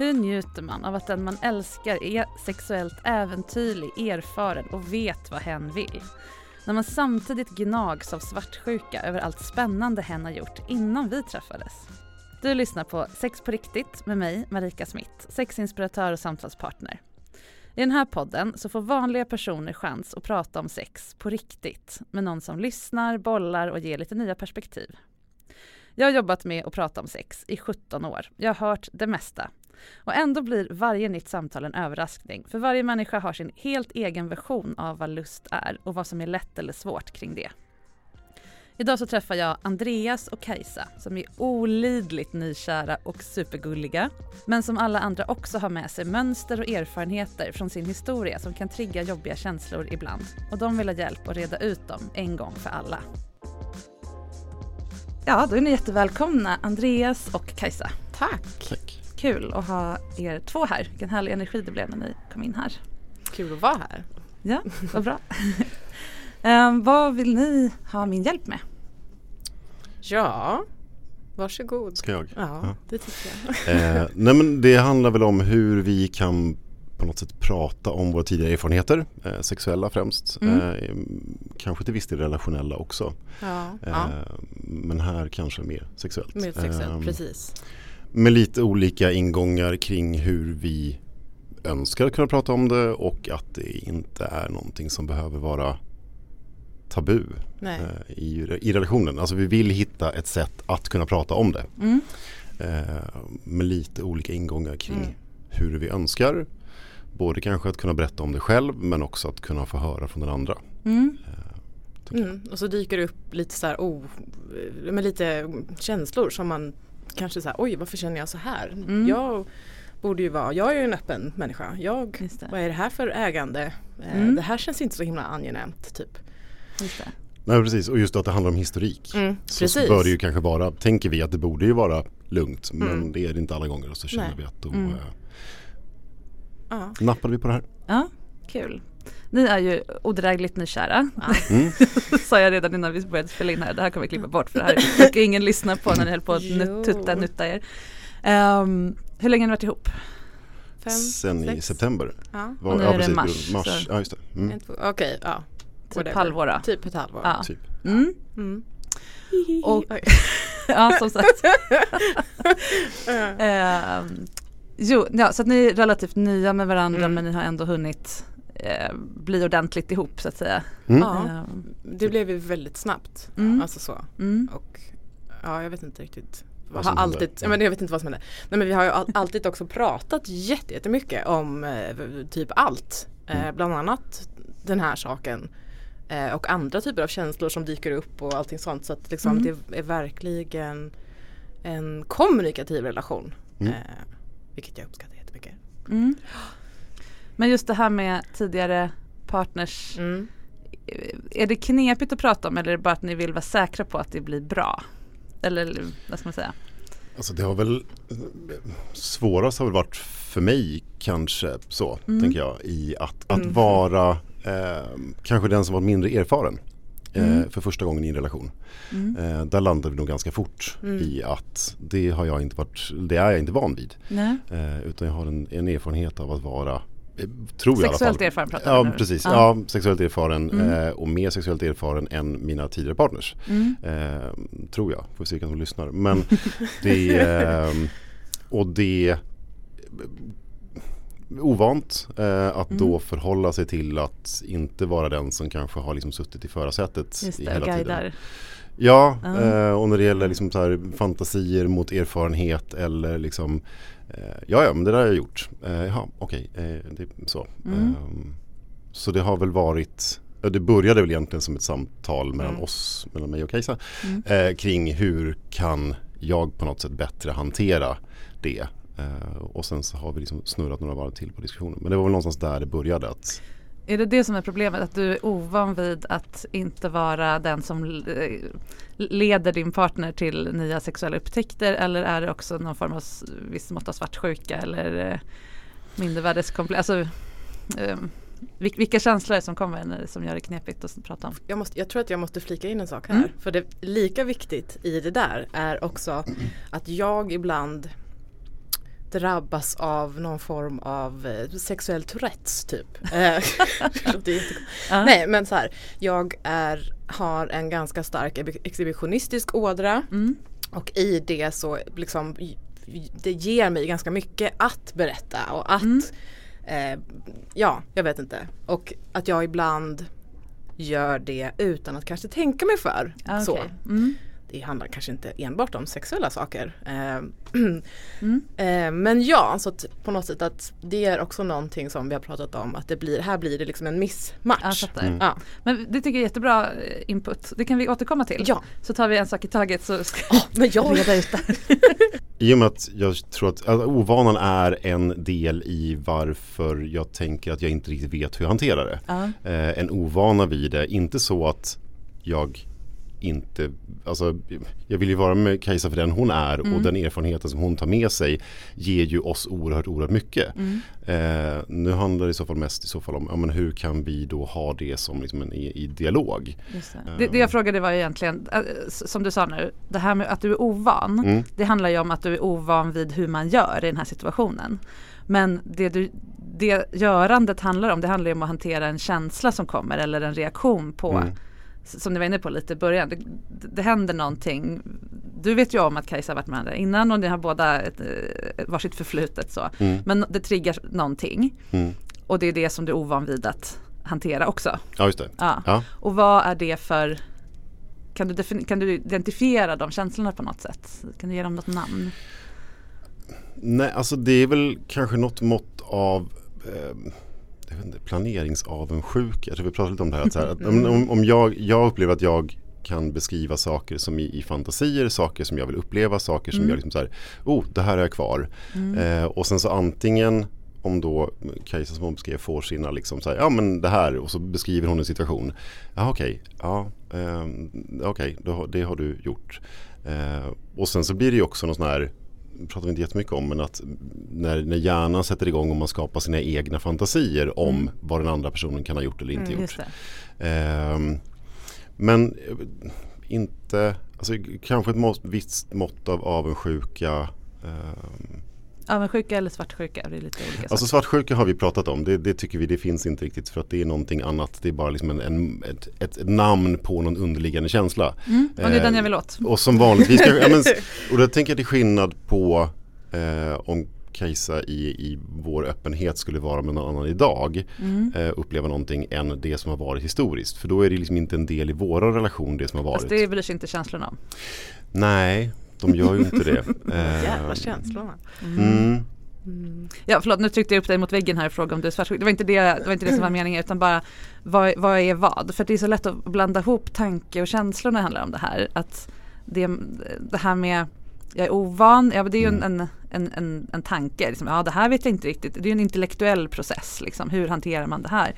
Hur njuter man av att den man älskar är sexuellt äventyrlig, erfaren och vet vad hen vill? När man samtidigt gnags av svartsjuka över allt spännande hen har gjort innan vi träffades. Du lyssnar på Sex på riktigt med mig, Marika Smith, sexinspiratör och samtalspartner. I den här podden så får vanliga personer chans att prata om sex på riktigt med någon som lyssnar, bollar och ger lite nya perspektiv. Jag har jobbat med att prata om sex i 17 år. Jag har hört det mesta. Och ändå blir varje nytt samtal en överraskning, för varje människa har sin helt egen version av vad lust är och vad som är lätt eller svårt kring det. Idag så träffar jag Andreas och Kajsa som är olidligt nykära och supergulliga, men som alla andra också har med sig mönster och erfarenheter från sin historia som kan trigga jobbiga känslor ibland. Och de vill ha hjälp att reda ut dem en gång för alla. Ja, då är ni jättevälkomna Andreas och Kajsa. Tack. Tack. Kul att ha er två här. Vilken härlig energi det blev när ni kom in här. Kul att vara här. Ja, vad bra. um, vad vill ni ha min hjälp med? Ja, varsågod. Ska jag? Ja, Ja. det tycker jag. Eh, nej men det handlar väl om hur vi kan på något sätt prata om våra tidigare erfarenheter, eh, sexuella främst, Mm. eh, kanske till viss del relationella också. Ja, Eh, ja. Men här kanske mer sexuellt. Mer sexuellt, Eh, precis. Med lite olika ingångar kring hur vi önskar kunna prata om det och att det inte är någonting som behöver vara tabu Nej. eh, i, i relationen. Alltså vi vill hitta ett sätt att kunna prata om det. Mm. Eh, med lite olika ingångar kring Mm. hur vi önskar. Både kanske att kunna berätta om det själv men också att kunna få höra från den andra. Mm. jag. Mm. Och så dyker det upp lite så här, oh, med lite känslor som man kanske så här, oj varför känner jag så här? Mm. Jag borde ju vara, jag är ju en öppen människa. Jag, vad är det här för ägande? Eh, Mm. Det här känns inte så himla angenämt typ. Just det. Nej precis och just att det handlar om historik. Mm, Så, precis. bör det ju kanske vara, tänker vi att det borde ju vara lugnt men Mm. det är det inte alla gånger och så känner Nej. vi att då Mm. Ja. nappade vi på det här. Ja, kul. Ni är ju odrägligt nykära. Mm. Sa jag redan innan vi började spela in här. Det här kommer vi klippa bort för det här brukar ingen lyssna på när ni höll på att nut- tutta nutta er. Ehm, hur länge har ni varit ihop? Fem, Sen i sex? september. Ja. Var, Och nu ja, är det precis, mars, mars. Ja just det. Mm. Okej, ja. Typ Whatever. halvår då? Typ ett halvår. Ja. Typ. Mm. Mm. Och- ja, som sagt. Ehm, jo, ja, så att ni är relativt nya med varandra Mm. men ni har ändå hunnit eh, bli ordentligt ihop så att säga. Mm. Ja, Ehm, det blev ju väldigt snabbt. Mm. Alltså så. mm. Och ja, jag vet inte riktigt. Vad har alltid, ja, men jag vet inte vad som hände. Nej men vi har ju all, alltid också pratat jätte- jättemycket om eh, typ allt. Eh, Mm. bland annat den här saken. Eh, och andra typer av känslor som dyker upp och allting sånt. Så att liksom Mm. det är verkligen en kommunikativ relation. Mm. Eh, vilket jag uppskattar jättemycket. Mm. Men just det här med tidigare partners, Mm. är det knepigt att prata om eller är det bara att ni vill vara säkra på att det blir bra? Eller vad ska man säga? Alltså det har väl svårast har väl varit för mig kanske så Mm. tänker jag i att, att Mm. vara eh, kanske den som var mindre erfaren eh, Mm. för första gången i en relation. Mm. Eh, där landade vi nog ganska fort Mm. i att det har jag inte varit, det är jag inte van vid. Nej. Eh, utan jag har en, en erfarenhet av att vara eh, Tror jag Sexuellt erfaren pratar vi Ja nu. precis, Ja. ja. sexuellt erfaren Mm. eh, och mer sexuellt erfaren än mina tidigare partners. Mm. Eh, tror jag, får se vilka som lyssnar. Men det eh, och det ovant eh, att Mm. då förhålla sig till att inte vara den som kanske har liksom suttit i förarsätet Just i det, hela tiden. guidar. Ja, Ja. eh, och när det gäller liksom så fantasier mot erfarenhet eller liksom Ja, ja, men det där har jag gjort. Eh, jaha, okej, eh, det är så. Mm. Ehm, så det har väl varit Det började väl egentligen som ett samtal mellan Mm. oss, mellan mig och Kajsa Mm. eh, kring hur kan jag på något sätt bättre hantera det. Eh, och sen så har vi liksom snurrat några varv till på diskussionen. Men det var väl någonstans där det började. Att, Är det det som är problemet? Att du är ovan vid att inte vara den som eh, leder din partner till nya sexuella upptäckter eller är det också någon form av viss mått av svartsjuka eller eh, mindervärdeskomplex? Alltså, eh, vil- vilka känslor är som kommer när, som gör det knepigt att prata om? Jag, måste, jag tror att jag måste flika in en sak här. Mm. För det lika viktigt i det där är också att jag ibland drabbas av någon form av eh, sexuell Tourettes typ. Eh. Nej men så här, jag är, har en ganska stark ex- exhibitionistisk ådra Mm. och i det så liksom det ger mig ganska mycket att berätta och att Mm. eh, ja, jag vet inte. Och att jag ibland gör det utan att kanske tänka mig för. Ah, så. Mm. Det handlar kanske inte enbart om sexuella saker. Eh, Mm. eh, men ja, så att på något sätt att det är också någonting som vi har pratat om att det blir, här blir det liksom en missmatch. Mm. Ja. Men det tycker jag är jättebra eh, input. Det kan vi återkomma till. ja, Så tar vi en sak i taget så ska Ja, men jag, reda ut det. I och med att jag tror att alltså, ovanan är en del i varför jag tänker att jag inte riktigt vet hur jag hanterar det. Eh, en ovana vid det, inte så att jag inte, alltså jag vill ju vara med Kajsa för den hon är och Mm. den erfarenheten som hon tar med sig ger ju oss oerhört, oerhört mycket. Mm. Eh, nu handlar det i så fall mest i så fall om ja, men hur kan vi då ha det som liksom en, i, i dialog. Det. Det, det jag frågade var egentligen, äh, s- som du sa nu, det här med att du är ovan. Mm. Det handlar ju om att du är ovan vid hur man gör i den här situationen. Men det, du, det görandet handlar om, det handlar ju om att hantera en känsla som kommer eller en reaktion på, Mm. Som ni var inne på lite i början, det, det händer någonting. Du vet ju om att Kajsa har varit med andra innan och ni har båda ett, eh, varsitt förflutet så. Mm. Men det triggar någonting Mm. och det är det som du är ovan vid att hantera också. Ja just det. Ja. Ja. Och vad är det för kan du, kan du identifiera de känslorna på något sätt? Kan du ge dem något namn? Nej, alltså det är väl kanske något mått av eh, jag vet inte, planeringsavundsjuka. Jag tror vi pratade lite om det här. Att här att om, om, jag, jag upplever att jag kan beskriva saker som i, i fantasier, saker som jag vill uppleva, saker som Mm. jag liksom så här, oh det här är jag kvar. Eh, och sen så antingen om då Kajsa som hon beskrev får sina liksom så här, ja men det här och så beskriver hon en situation. Ja okej, ja ehm, okej, har- det har du gjort. Eh, och sen så blir det ju också någon sån här pratar vi inte jättemycket om men att när, när hjärnan sätter igång och man skapar sina egna fantasier om Mm. vad den andra personen kan ha gjort eller inte gjort. Just det. Ehm, men eh, inte, alltså kanske ett mått, visst mått av avundsjuka. ehm, Avundsjuka eller svartsjuka, det är lite olika Alltså svartsjuka har vi pratat om. Det, det tycker vi det finns inte riktigt för att det är någonting annat. Det är bara liksom en, en, ett, ett namn på någon underliggande känsla. Mm, och det är den Eh, jag vill åt. Och som vanligtvis, ja, men, och då tänker jag till skillnad på eh, om Kajsa i, i vår öppenhet skulle vara med någon annan idag. Mm. Eh, uppleva någonting än det som har varit historiskt. För då är det liksom inte en del i våra relation det som har varit. Fast det bryr sig inte känslorna om. Nej, de gör ju inte det. jävla Eh, känslorna. Mm. Ja förlåt nu tryckte jag upp dig mot väggen här och frågade om du är svartsjuk. Det var inte det, det, var inte det som var meningen utan bara vad, vad är vad? För det är så lätt att blanda ihop tanke och känslor när det handlar om det här. Att det, det här med jag är ovan, ja, det är ju Mm. en, en, en, en tanke. Liksom, ja, det här vet jag inte riktigt. Det är ju en intellektuell process. Liksom, hur hanterar man det här?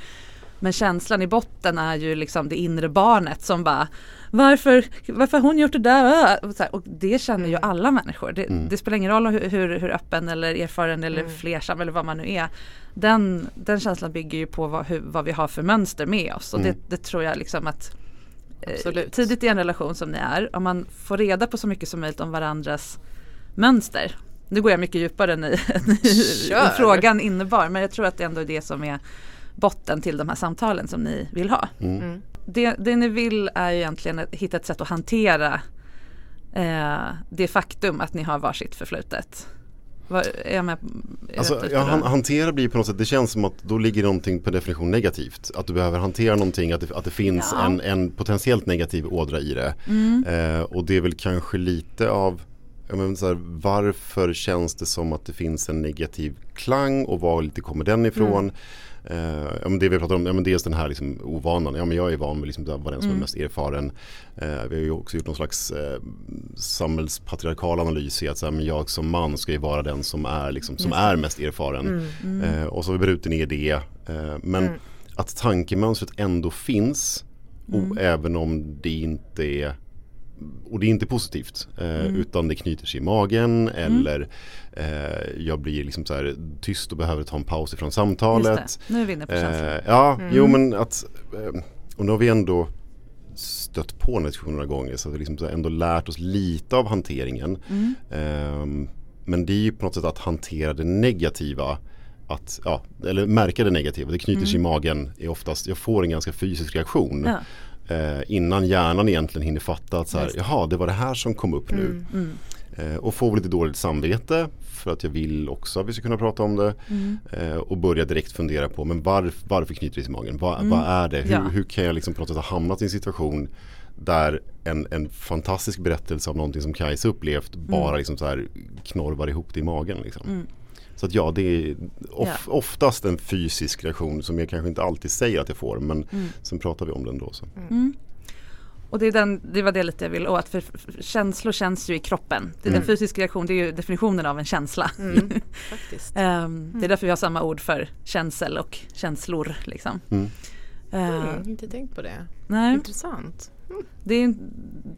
Men känslan i botten är ju liksom det inre barnet som bara Varför, varför har hon gjort det där? Och, så här, och det känner ju alla människor. Det, Mm. det spelar ingen roll hur, hur, hur öppen eller erfaren eller Mm. flersam eller vad man nu är. Den, den känslan bygger ju på vad, hur, vad vi har för mönster med oss. Och Mm. det, det tror jag liksom att eh, Absolut. tidigt i en relation som ni är, om man får reda på så mycket som möjligt om varandras mönster. Nu går jag mycket djupare än i, frågan innebar, men jag tror att det ändå är det som är botten till de här samtalen som ni vill ha. Mm. Mm. Det, det ni vill är egentligen att hitta ett sätt att hantera eh, det faktum att ni har varsitt förflutet. Var, är jag med? är Alltså, ja, då? han, hantera blir på något sätt, det känns som att då ligger någonting per definition negativt. Att du behöver hantera någonting, att det, att det finns Ja. en, en potentiellt negativ ådra i det. Mm. Eh, och det är väl kanske lite av menar, så här, varför känns det som att det finns en negativ klang och var lite kommer den ifrån? Eh, ja, men det vi pratar om, ja, men dels den här liksom, ovanan. Ja, men jag är van med liksom, att vara den som är Mm. mest erfaren. Eh, vi har ju också gjort någon slags eh, samhällspatriarkal analys i att så här, men jag som man ska ju vara den som är, liksom, som är mest erfaren. Mm. Eh, och så har vi brutit ner det. Eh, men Mm. att tankemönstret ändå finns Mm. och även om det inte är och det är inte positivt eh, Mm. utan det knyter sig i magen eller eh, jag blir liksom så här tyst och behöver ta en paus ifrån samtalet. Nu är vi inne på känslan. Eh, ja, Mm. jo men att eh, och nu har vi ändå stött på den diskussionen några gånger så att vi liksom så ändå lärt oss lite av hanteringen. Mm. Ehm, men det är ju på något sätt att hantera det negativa att, ja, eller märka det negativa, det knyter sig i magen är oftast, jag får en ganska fysisk reaktion Ja. Eh, innan hjärnan egentligen hinner fatta att så här, jaha det var det här som kom upp nu. Mm. Mm. Eh, och får lite dåligt samvete för att jag vill också att vi ska kunna prata om det. Mm. Eh, och börja direkt fundera på men varf, varför knyter det i magen? Va, Mm. Vad är det? Hur, Ja. hur kan jag liksom på något sätt ha hamnat i en situation där en, en fantastisk berättelse av någonting som Kajsa upplevt bara liksom så här knorvar ihop det i magen. Liksom. Mm. Så att ja, det är of, Ja. oftast en fysisk reaktion som jag kanske inte alltid säger att jag får men Mm. sen pratar vi om den då. Så. Mm. Och det, är den, det var det lite jag ville åt, för känslor känns ju i kroppen. Det är Mm. En fysisk reaktion, det är ju definitionen av en känsla. Mm. Faktiskt. Ehm, Det är därför vi har samma ord för känsel och känslor. Liksom. Mm. Mm, inte tänkt på det. nej, Intressant. Det, är,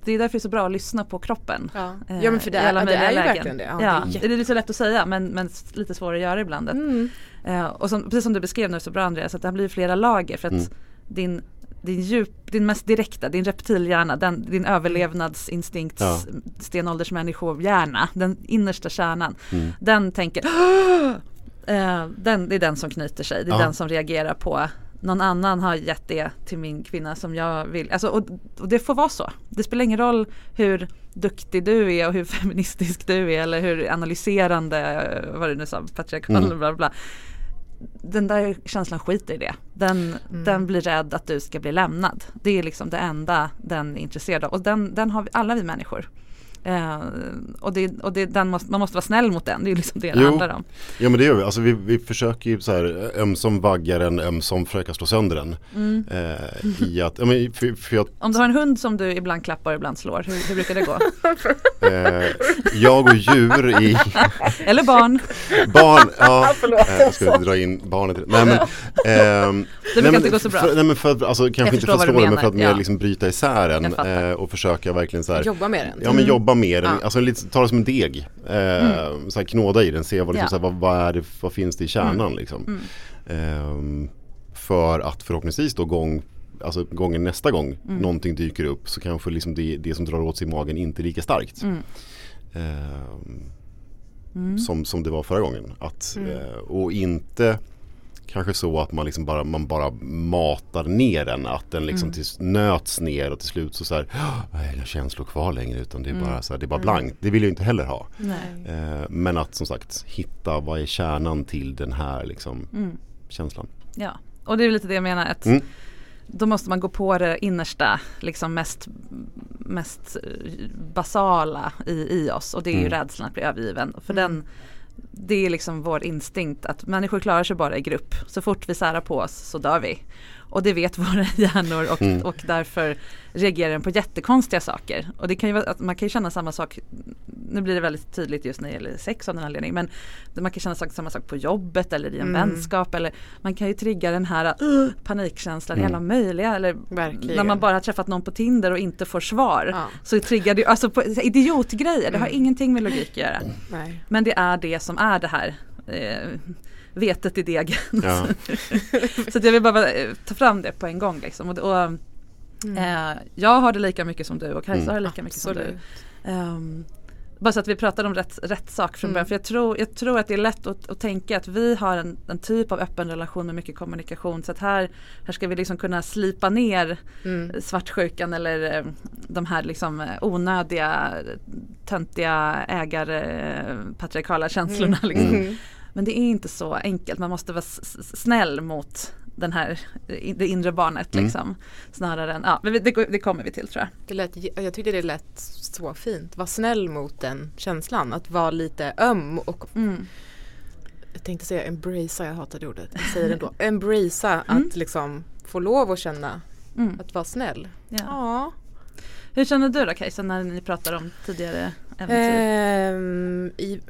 det är därför det är så bra att lyssna på kroppen. Ja, eh, ja men för det är, det är ju lägen. verkligen det. Ja, Ja, det är det är lite så lätt att säga men, men lite svårare att göra ibland. Mm. eh, och som, precis som du beskrev nu så bra Andreas, att det här blir flera lager för att Mm. din, din, djup, din mest direkta, din reptilhjärna, den, din överlevnadsinstinkt, Ja. stenåldersmänniskohjärna, den innersta kärnan, Mm. den tänker eh, den, det är den som knyter sig, det är Ja. den som reagerar på någon annan har gett det till min kvinna som jag vill. Alltså, och, och det får vara så. Det spelar ingen roll hur duktig du är och hur feministisk du är eller hur analyserande, eh, vad du nu sa, patriarkal Mm. bla bla bla. Den där känslan skiter i det. Den, Mm. den blir rädd att du ska bli lämnad. Det är liksom det enda den är intresserad av. Och den, den har vi, alla vi människor. Eh, och det, och det, den måste, man måste vara snäll mot den, det är liksom det det Jo. handlar om. Ja men det gör vi. Alltså vi, vi försöker ju så här ömsom vagga den, ömsom försöka slå sönder den. Mm. Eh, I att, ja, men för, för jag, Om du har en hund som du ibland klappar och ibland slår, hur, hur brukar det gå? eh, jag och djur i Eller barn, barn, ja, eh, jag ska dra in barnet det. Nej men, ehm, det brukar nej, inte gå så bra. För, nej men för att, alltså kanske inte förstår för att slå den men för att mer ja. liksom bryta isär den eh, och försöka verkligen så här Jobba med den. Ja men jobba med den, Ja. alltså lite, ta det som en deg. Eh, så här, knåda i den, se vad, liksom, Ja. så här, vad, vad, är det, vad finns det i kärnan liksom. Mm. Ehm, för att förhoppningsvis då gång, alltså gången nästa gång Mm. någonting dyker upp så kanske liksom det, det som drar åt sig i magen inte är lika starkt. Mm. Mm. som, som det var förra gången. Att, Mm. eh, och inte kanske så att man, liksom bara, man bara matar ner den. Att den liksom Mm. nöts ner och till slut så, så här, "Åh, jag har inga känslor kvar längre utan det är, Mm. bara, så här, det är bara Mm. blankt. Det vill jag inte heller ha. Eh, men att som sagt hitta vad är kärnan till den här liksom, Mm. känslan. Ja, och det är lite det jag menar att Mm. då måste man gå på det innersta, liksom mest, mest eh, basala i, i oss och det är ju rädslan att bli övergiven. För den, det är liksom vår instinkt att människor klarar sig bara i grupp. Så fort vi särar på oss så dör vi. Och det vet våra hjärnor och, Mm. och därför reagerar den på jättekonstiga saker. Och det kan ju vara att man kan ju känna samma sak, nu blir det väldigt tydligt just när det gäller sex av den anledningen, men man kan känna samma sak på jobbet eller i en Mm. vänskap eller man kan ju trigga den här uh, panikkänslan Mm. alla möjliga eller Verkligen. när man bara har träffat någon på Tinder och inte får svar. Ja. Så triggar det, alltså på, idiotgrejer, det har Mm. ingenting med logik att göra. Nej. Men det är det som är det här eh, vetet i degen. Ja. så att jag vill bara eh, ta fram det på en gång liksom. Och, och, eh, jag har det lika mycket som du och Kajsa Mm. har det lika mycket som du. Absolut. Ehm, bara så att vi pratar om rätt, rätt sak från Mm. början. För jag tror, jag tror att det är lätt att, att tänka att vi har en, en typ av öppen relation med mycket kommunikation. Så att här, här ska vi liksom kunna slipa ner Mm. svartsjukan eller eh, de här liksom eh, onödiga töntiga ägar patriarkala känslorna. Liksom. Men det är inte så enkelt. Man måste vara snäll mot den här, det inre barnet Mm. liksom. Snarare än, ja men det, det kommer vi till tror jag. Det lät, jag tyckte det lät så fint. Var snäll mot den känslan. Att vara lite öm och Mm. jag tänkte säga embracea, jag hatar det ordet. Jag säger det ändå. Embracea Mm. att liksom få lov att känna Mm. att vara snäll. Ja. Ja. Hur känner du då Kajsa när ni pratar om tidigare äventyr? Ehm, i,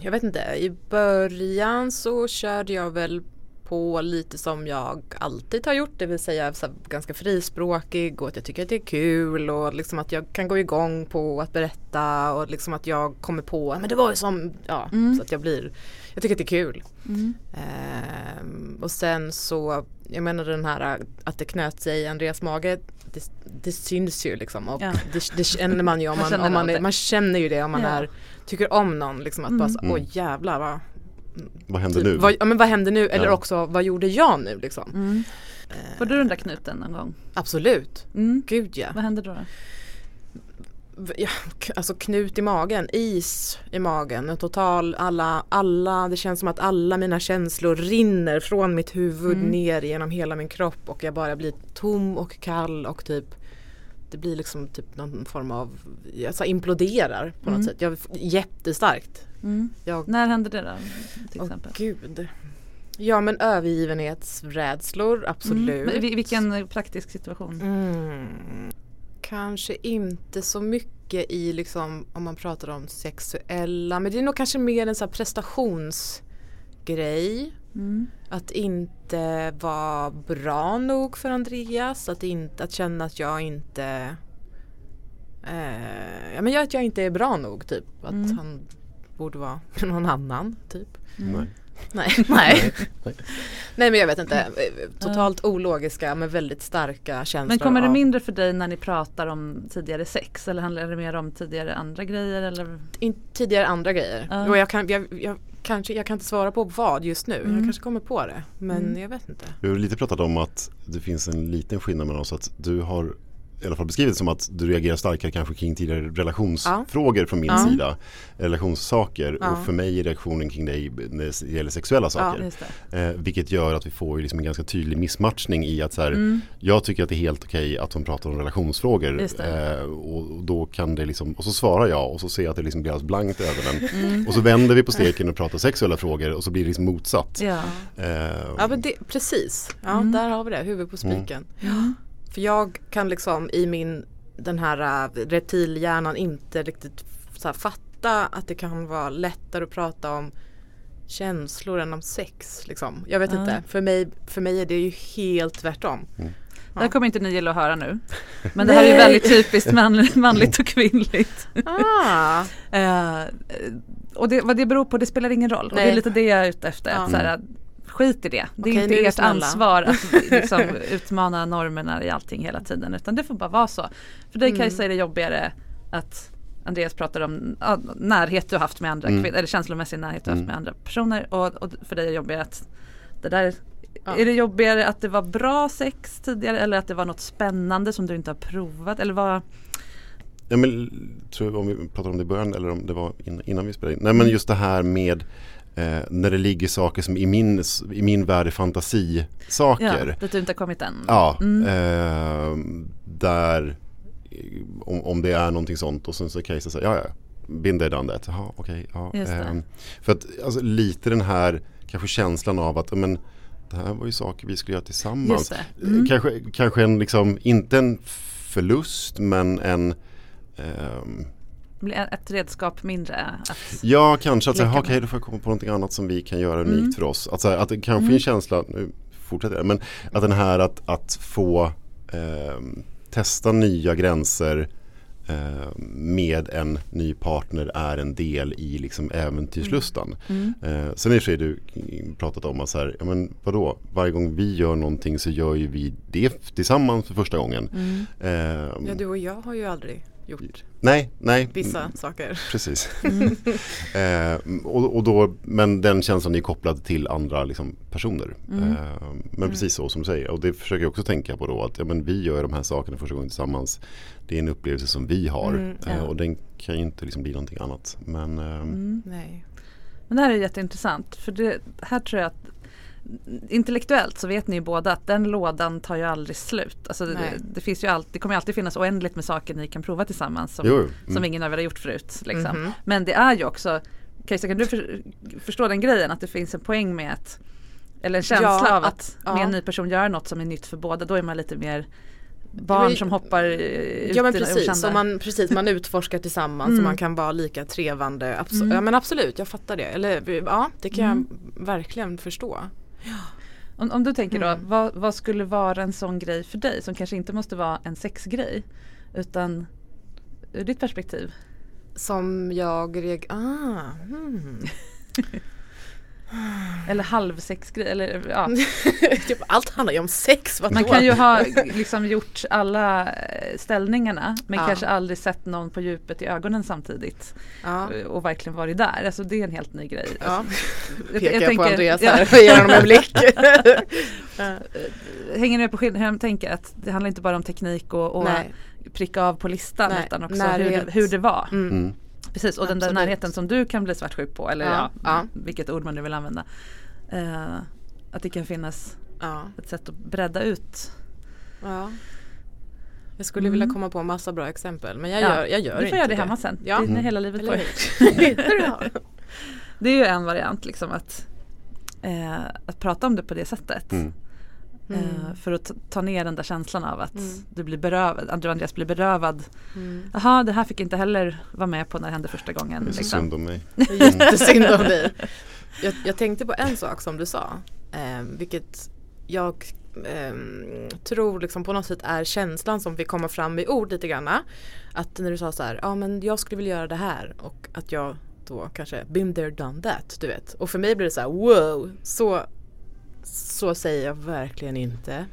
jag vet inte, i början så körde jag väl på lite som jag alltid har gjort, det vill säga ganska frispråkig och att jag tycker att det är kul och liksom att jag kan gå igång på att berätta och liksom att jag kommer på, men det var ju som, ja, Mm. så att jag blir, jag tycker att det är kul. Mm. Ehm, och sen så, jag menar den här att det knöt sig i Andreas mage, det, det syns ju liksom och Ja. det, det känner man ju om Man man, känner om man, är, man känner ju det om man Ja. är, tycker om någon liksom att Mm. bara så, Mm. oj jävlar vad, Vad händer typ, nu? vad, ja, men vad händer nu eller Ja. också vad gjorde jag nu liksom. Mm. Eh, Får du den där knuten någon gång? Absolut, Mm. gud ja. Vad händer då? då? Ja. Alltså knut i magen, is i magen, en total, alla, alla, det känns som att alla mina känslor rinner från mitt huvud Mm. ner genom hela min kropp och jag bara blir tom och kall och typ det blir liksom typ någon form av, jag så här imploderar på Mm. något sätt. Jag, jättestarkt. Mm. Jag, När händer det då? Till åh exempel? gud. Ja men övergivenhetsrädslor, absolut. Mm. Vi- Vilken praktisk situation? Mm. Kanske inte så mycket i liksom om man pratar om sexuella men det är nog kanske mer en här prestationsgrej. Mm. Att inte vara bra nog för Andreas. Att, inte, att känna att jag inte eh, ja, men att jag inte är bra nog typ. Att Mm. han borde vara någon annan typ. Mm. Nej. Nej, nej. Men jag vet inte. Totalt ologiska men väldigt starka känslor. Men kommer det av- mindre för dig när ni pratar om tidigare sex eller handlar det mer om tidigare andra grejer? Eller? in, tidigare andra grejer. Ja. Och jag kan, jag, jag, kanske, jag kan inte svara på vad just nu. Mm. Jag kanske kommer på det. Men Mm. jag vet inte. Vi har lite pratat om att det finns en liten skillnad mellan oss. Att du har i alla fall beskrivit som att du reagerar starkare kanske kring tidigare relationsfrågor från min Ja. sida. Relationssaker. Ja. Och för mig är reaktionen kring dig när det gäller sexuella saker. Eh, vilket gör att vi får liksom en ganska tydlig missmatchning i att så här, Mm. jag tycker att det är helt okej att hon pratar om relationsfrågor. Eh, och, då kan det liksom, och så svarar jag och så ser jag att det liksom blir alldeles blankt i ögonen. Mm. Och så vänder vi på steken och pratar sexuella frågor och så blir det liksom motsatt. Ja. Eh, Ja men det, precis. Ja Mm. där har vi det. Huvudet på spiken. Mm. För jag kan liksom i min den här äh, reptilhjärnan inte riktigt så här, fatta att det kan vara lättare att prata om känslor än om sex. Liksom. Jag vet Ja. inte. För mig, för mig är det ju helt tvärtom. Det här kommer inte ni gilla att höra nu. Men det här är ju väldigt typiskt man, manligt och kvinnligt. Ah. Eh, och det, vad det beror på det spelar ingen roll. Och det är Nej. lite det jag är ute efter. Ja. Att så här, skit i det. Det är Okej, inte ert snälla. ansvar att liksom, utmana normerna i allting hela tiden. Utan det får bara vara så. För dig Mm. Kajsa är det jobbigare att Andreas pratar om ja, närhet du har haft med andra Mm. kvinnor. Eller känslomässig närhet du haft Mm. med andra personer. Och, och för dig är det jobbigare att det där Ja. Är det jobbigare att det var bra sex tidigare eller att det var något spännande som du inte har provat? Eller vad? Ja, men, tror jag, om vi pratar om det i början eller om det var in, innan vi spelade in. Nej men just det här med eh, när det ligger saker som i min, i min värld är fantasisaker. Ja, att du inte har kommit än. Ja, Mm. eh, där eh, om, om det är någonting sånt och sen så Kajsa säger ja ja, been there done that. Jaha, okej. ja. Ehm, för att alltså, lite den här kanske känslan av att men, det här var ju saker vi skulle göra tillsammans. det. Mm. Kanske, kanske en liksom, inte en förlust men en Blir ett redskap mindre. Att, Ja, kanske att säga, okej med. då får jag komma på någonting annat som vi kan göra unikt Mm. för oss. Att, så här, att det kanske är Mm. en känsla, nu fortsätter jag, men att den här att, att få ehm, testa nya gränser eh, med en ny partner är en del i liksom äventyrslustan. mm. Eh, sen i och för sig du pratat om att så här, ja men vadå, varje gång vi gör någonting så gör ju vi det tillsammans för första gången. Mm. Ehm, Ja, du och jag har ju aldrig gjort nej, nej. vissa saker. Precis. Mm. eh, och, och då, men den känslan är kopplad till andra liksom, personer. Mm. Eh, men precis så som du säger. Och det försöker jag också tänka på då. Att ja, men vi gör de här sakerna första gången tillsammans. Det är en upplevelse som vi har. Mm, ja. eh, och den kan ju inte liksom bli någonting annat. Men ehm, Mm. Nej. Men det här är jätteintressant för det här tror jag att intellektuellt så vet ni ju båda att den lådan tar ju aldrig slut. Alltså det, det, finns ju alltid, det kommer ju alltid finnas oändligt med saker ni kan prova tillsammans som. Mm. som ingen av er har gjort förut. Liksom. Mhm. Men det är ju också, Kajsa kan du för, förstå den grejen att det finns en poäng med att eller en känsla Ja, av att- att ja. med en ny person göra något som är nytt för båda. Då är man lite mer barn Men- som hoppar ut Ja men precis, så man, precis, man utforskar tillsammans Mm. och man kan vara lika trevande. Abso- Mm. Ja men absolut, jag fattar det. Eller ja, det kan Mm. jag verkligen förstå. Om, om du tänker då, Mm. vad, vad skulle vara en sån grej för dig som kanske inte måste vara en sexgrej utan ur ditt perspektiv? Som jag reg... Ah, hmm. Eller halvsexgrej eller ja. Typ, Allt handlar ju om sex, vadå? Man kan ju ha liksom gjort alla eh, ställningarna men Ja. kanske aldrig sett någon på djupet i ögonen samtidigt ja. eh, och verkligen varit där. Alltså det är en helt ny grej. Ja. Alltså, jag- Pekar jag jag på tänker- Andreas ja. här och ger honom en blick. Hänger ni med på skillnaden jag tänker? Att det handlar inte bara om teknik och, och pricka av på listan Nej, utan också hur det, hur det var. Mm. Mm. Precis och den där Absolut. närheten som du kan bli svartsjuk på eller ja, Ja, vilket ord man nu vill använda. Eh, att det kan finnas Ja. ett sätt att bredda ut. ja. Jag skulle Mm. vilja komma på massa bra exempel men jag Ja, gör, jag gör du får inte göra det hemma sen. Ja. Det är Mm. hela livet på. Det är ju en variant liksom att, eh, att prata om det på det sättet. Mm. Mm. Eh, för att ta- ner den där känslan av att Mm. du blir berövad, att du Andreas blir berövad. Mm. Jaha, det här fick jag inte heller vara med på när det hände första gången. Det är så Liksom. synd om mig. Jättesynd om dig. Jag, jag tänkte på en sak som du sa. Eh, vilket jag ehm, tror liksom på något sätt är känslan som vi kommer fram i ord lite granna. Att när du sa så här, ja men jag skulle vilja göra det här och att jag då kanske been there done that, du vet. Och för mig blir det så här, wow, så, så säger jag verkligen inte.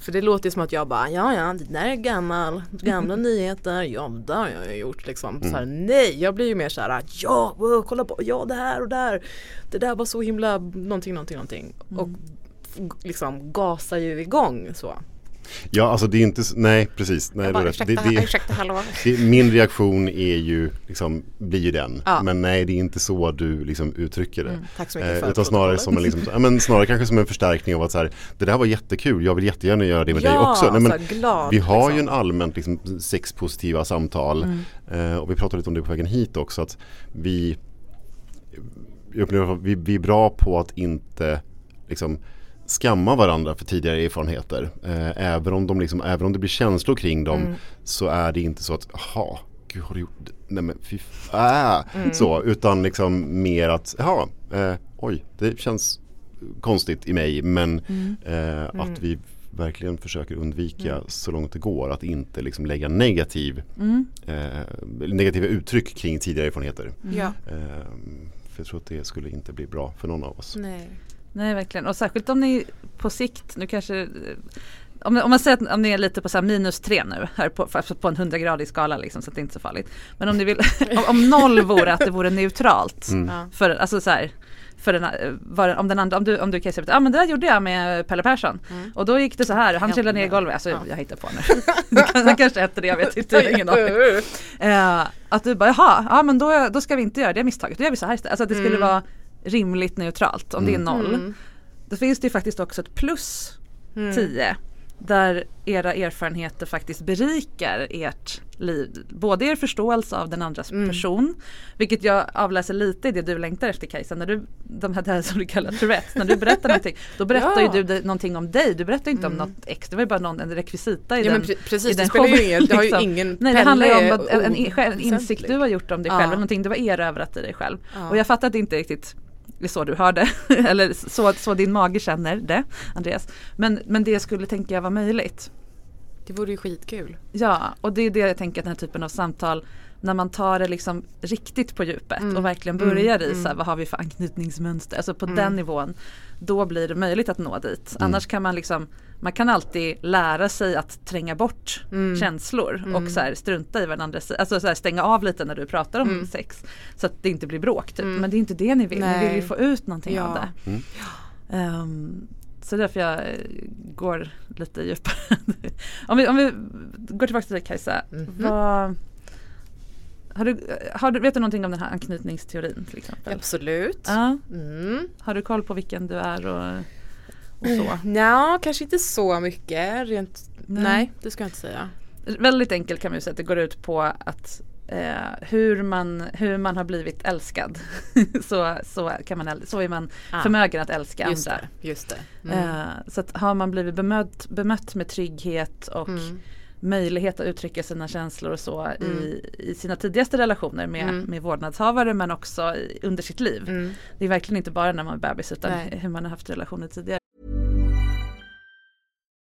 För det låter som att jag bara, ja ja det där är gammal, gamla nyheter, ja det har jag gjort liksom. Så här, nej, jag blir ju mer så här, ja wow, kolla på, ja det här och där. Det där var så himla någonting, någonting, någonting. Och f- liksom gasar ju igång så. Ja, alltså det är inte, nej precis. Nej, Jag bara, ursäkta, det, det, ursäkta hallå. det, min reaktion är ju, liksom, blir ju den. Ja. Men nej, det är inte så du liksom uttrycker det. Mm, tack så mycket Eh, för utan snarare, som en, liksom, ja, men snarare kanske som en förstärkning av att så här, det där var jättekul, jag vill jättegärna göra det med dig också. Nej, men, så här glad, vi har ju en liksom. allmänt liksom, sexpositiva samtal eh, och vi pratade lite om det på vägen hit också. Att vi, jag upplever att vi, vi är bra på att inte liksom, skamma varandra för tidigare erfarenheter. Eh, även, om de liksom, även om det blir känslor kring dem Mm. så är det inte så att, jaha, gud har du gjort det? Nej men fy äh, Mm. så, utan liksom mer att, jaha, eh, oj, det känns konstigt i mig men Mm. eh, att vi verkligen försöker undvika så långt det går att inte liksom lägga negativ, Mm. eh, negativa uttryck kring tidigare erfarenheter. Ja, Eh, för jag tror att det skulle inte bli bra för någon av oss. nej. Nej verkligen och särskilt om ni på sikt, nu kanske eh, om, om man säger att om ni är lite på så här minus tre nu här på, för- på en 100-gradig skala liksom, så att det är inte är så farligt. Men om ni vill, om, om noll vore att det vore neutralt. Mm. För, alltså så här, för den, eh, var, om den andra, om du, om du kan säga ja ah, men det där gjorde jag med Pelle Persson. Mm. Och då gick det så här, han Ja, trillade ner i golvet, alltså ja. jag hittar på nu. kan, han kanske hette det, jag vet inte, jag har ingen aning. Eh, att du bara, jaha, ja men då, då ska vi inte göra det misstaget, då gör vi så här istället. Alltså att det skulle Mm. vara rimligt neutralt om det är noll. Mm. Då finns det ju faktiskt också ett plus Mm. 10 där era erfarenheter faktiskt berikar ert liv. Både er förståelse av den andras Mm. person, vilket jag avläser lite i det du längtar efter Kajsa, när du, de här, det här som du kallar Tourettes, när du berättar någonting, då berättar Ja. ju du någonting om dig, du berättar ju inte om något ex, det var ju bara någon, en rekvisita i Ja den men pre- i precis, det den spelar ju showen, ingen, det har ju liksom. ingen Nej det handlar ju om en, en, en insikt du har gjort om dig Ja. själv, eller någonting du har erövrat i dig själv. Ja. Och jag fattar att det inte riktigt är så du hör det, eller så, så din mage känner det, Andreas. Men, men det skulle tänka jag vara möjligt. Det vore ju skitkul. Ja, och det är det jag tänker att den här typen av samtal när man tar det liksom riktigt på djupet Mm. och verkligen börjar i så här, vad har vi för anknytningsmönster, alltså på Mm. den nivån. Då blir det möjligt att nå dit. Annars kan man liksom, man kan alltid lära sig att tränga bort Mm. känslor och så här, strunta i vad den andra säger, alltså så här, stänga av lite när du pratar om Mm. sex. Så att det inte blir bråk typ. Men det är inte det ni vill, ni vill ju Nej. få ut någonting av Ja. det. Mm. Ehm, så därför jag eh, går lite djupare. om, vi, om vi går tillbaka till dig Kajsa. Mhm. Vad, har du, har du, vet du någonting om den här anknytningsteorin till exempel? Absolut. Ja. Mm. Har du koll på vilken du är och, och så? Kanske inte så mycket. Rent, Nej. nej. det ska jag inte säga. Väldigt enkelt kan man ju säga att det går ut på att eh, hur, man, hur man har blivit älskad. så, så, kan man, så är man Ah. förmögen att älska Just andra. det. Just det. Mm. Eh, så att har man blivit bemött, bemött med trygghet och Mm. Möjlighet att uttrycka sina känslor och så Mm. i, i sina tidigaste relationer med, Mm. med vårdnadshavare men också i, under sitt liv. Mm. Det är verkligen inte bara när man är bebis utan Nej. hur man har haft relationer tidigare.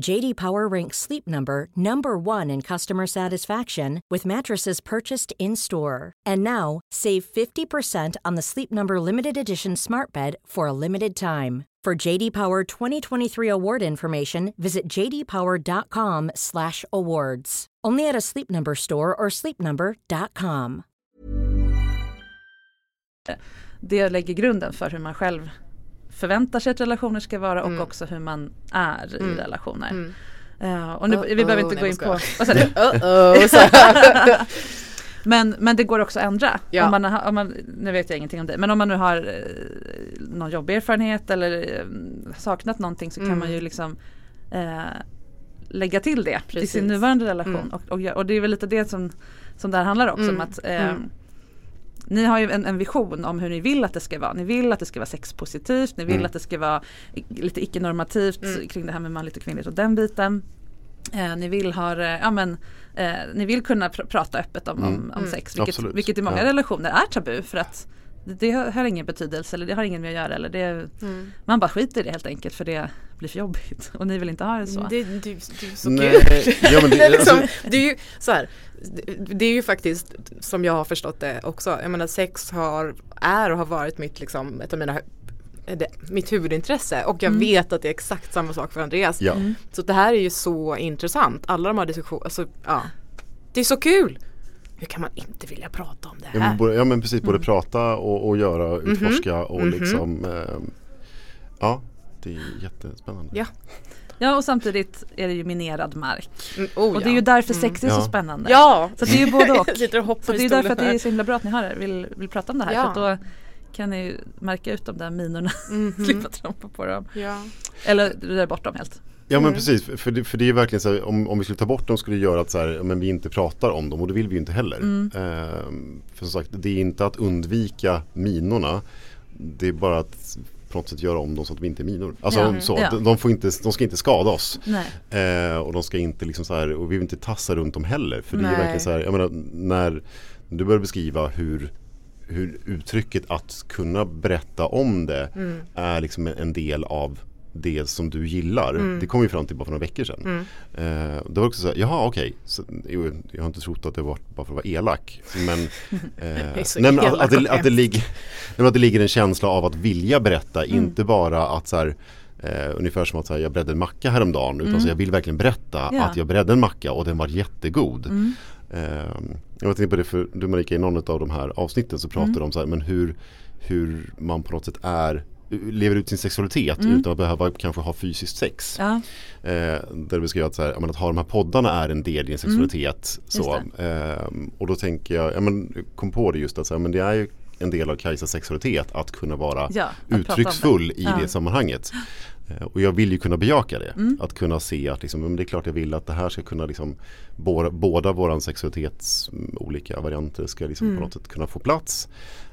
JD Power ranks Sleep Number number 1 in customer satisfaction with mattresses purchased in-store. And now, save 50% on the Sleep Number limited edition Smart Bed for a limited time. For JD Power 2023 award information, visit jdpower.com/awards. Only at a Sleep Number store or sleepnumber.com. Det lägger grunden för hur man själv förväntar sig att relationer ska vara och Mm. också hur man är i Mm. relationer. Eh, och nu, vi Uh-oh, behöver inte nej, gå in på... Vad sa du? Men, men det går också att ändra. Ja. Om man, har- om man, nu vet jag ingenting om det, men om man nu har eh, någon jobbig erfarenhet eller eh, saknat någonting så kan Mm. man ju liksom eh, lägga till det i Precis. sin nuvarande relation. Mm. Och, och, och det är väl lite det som, som det här handlar också Mm. om. att Mm. Ni har ju en, en, vision om hur ni vill att det ska vara. Ni vill att det ska vara sexpositivt, ni vill mm. att det ska vara lite icke-normativt mm. kring det här med manligt och kvinnligt och den biten. Eh, ni vill ha, ja men eh, ni vill kunna pr prata öppet om, mm. om, om, mm. sex vilket, vilket i många ja. relationer är tabu för att det har ingen betydelse eller det har ingen med att göra. Eller det, mm. Man bara skiter i det helt enkelt för det blir för jobbigt och ni vill inte ha det så. Det, det, det är så kul. Ja, det, det, är liksom, alltså- det är ju så här, det är ju faktiskt som jag har förstått det också. Jag menar sex har, är och har varit mitt, liksom, ett av mina det, mitt huvudintresse och jag mm. vet att det är exakt samma sak för Andreas. Ja. Mm. Så det här är ju så intressant. Alla de här diskussionerna, alltså, ja. Det är så kul! Hur kan man inte vilja prata om det här? Ja men, både, ja, men precis, både mm. prata och, och göra, mhm. utforska mm -hmm. och mm -hmm. liksom eh, Ja, det är jättespännande. Ja. Ja och samtidigt är det ju minerad mark. Mm, oh, och det är ju därför sex är så spännande. Ja! Så det är ju både och. så det är därför att det är så himla bra att ni har det, vill, vill prata om det här. Ja. För då kan ni märka ut de där minorna, mm -hmm. slippa trampa på dem. Ja. Eller röra bort dem helt. Ja men mm. precis, för det, för det är verkligen så här, om, om vi skulle ta bort dem skulle det göra att så här, men vi inte pratar om dem och det vill vi ju inte heller. Mm. Ehm, för som sagt, det är inte att undvika minorna. Det är bara att på något sätt göra om dem så att de inte är minor. Alltså ja. så, ja. de, får inte, de ska inte skada oss. Ehm, och de ska inte liksom så här, och vi vill inte tassa runt dem heller. För det är verkligen så här, jag menar när du börjar beskriva hur hur uttrycket att kunna berätta om det mm. är liksom en del av det som du gillar. Mm. Det kom vi fram till bara för några veckor sedan. Mm. Eh, det var också så här, jaha okej, okay. jag har inte trott att det var bara för att vara elak. Men, eh, nej, men att, att, det, att, det ligger, att det ligger en känsla av att vilja berätta, mm. inte bara att så här, eh, ungefär som att så här, jag bredde en macka häromdagen. Utan så mm. jag vill verkligen berätta ja. att jag bredde en macka och den var jättegod. Mm. Eh, jag var inne på det för du Marika i någon av de här avsnitten så pratade mm. om så här, men hur, hur man på något sätt är lever ut sin sexualitet mm. utan att behöva kanske ha fysiskt sex. Ja. Eh, där det beskriver att, så här, att ha de här poddarna är en del i din mm. sexualitet. Mm. Så, eh, och då tänker jag, jag men, kom på det just att så här, men det är ju en del av Kajsas sexualitet att kunna vara ja, uttrycksfull i ja. det sammanhanget. Eh, och jag vill ju kunna bejaka det. Mm. Att kunna se att liksom, det är klart jag vill att det här ska kunna liksom, båda, båda våran sexualitets mm, olika varianter ska liksom mm. på något sätt kunna få plats.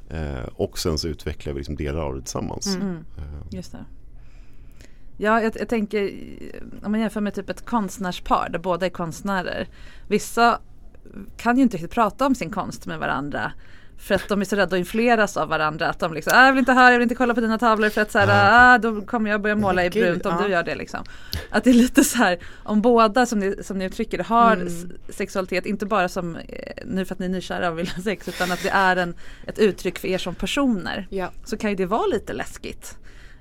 Eh, och sen så utvecklar vi liksom delar av det tillsammans. Mm. mm. Eh. Just det. Ja, jag, jag, tänker om man jämför med typ ett konstnärspar där båda är konstnärer. Vissa kan ju inte riktigt prata om sin konst med varandra. För att de är så rädda att influeras av varandra. Att de liksom, ah, jag vill inte höra, jag vill inte kolla på dina tavlor för att så här, ah, då kommer jag börja måla i brunt om du gör det liksom. Att det är lite så här, om båda som ni, som ni uttrycker har mm. sexualitet, inte bara som, eh, nu för att ni är nykära och vill ha sex, utan att det är en, ett uttryck för er som personer. Ja. Så kan ju det vara lite läskigt.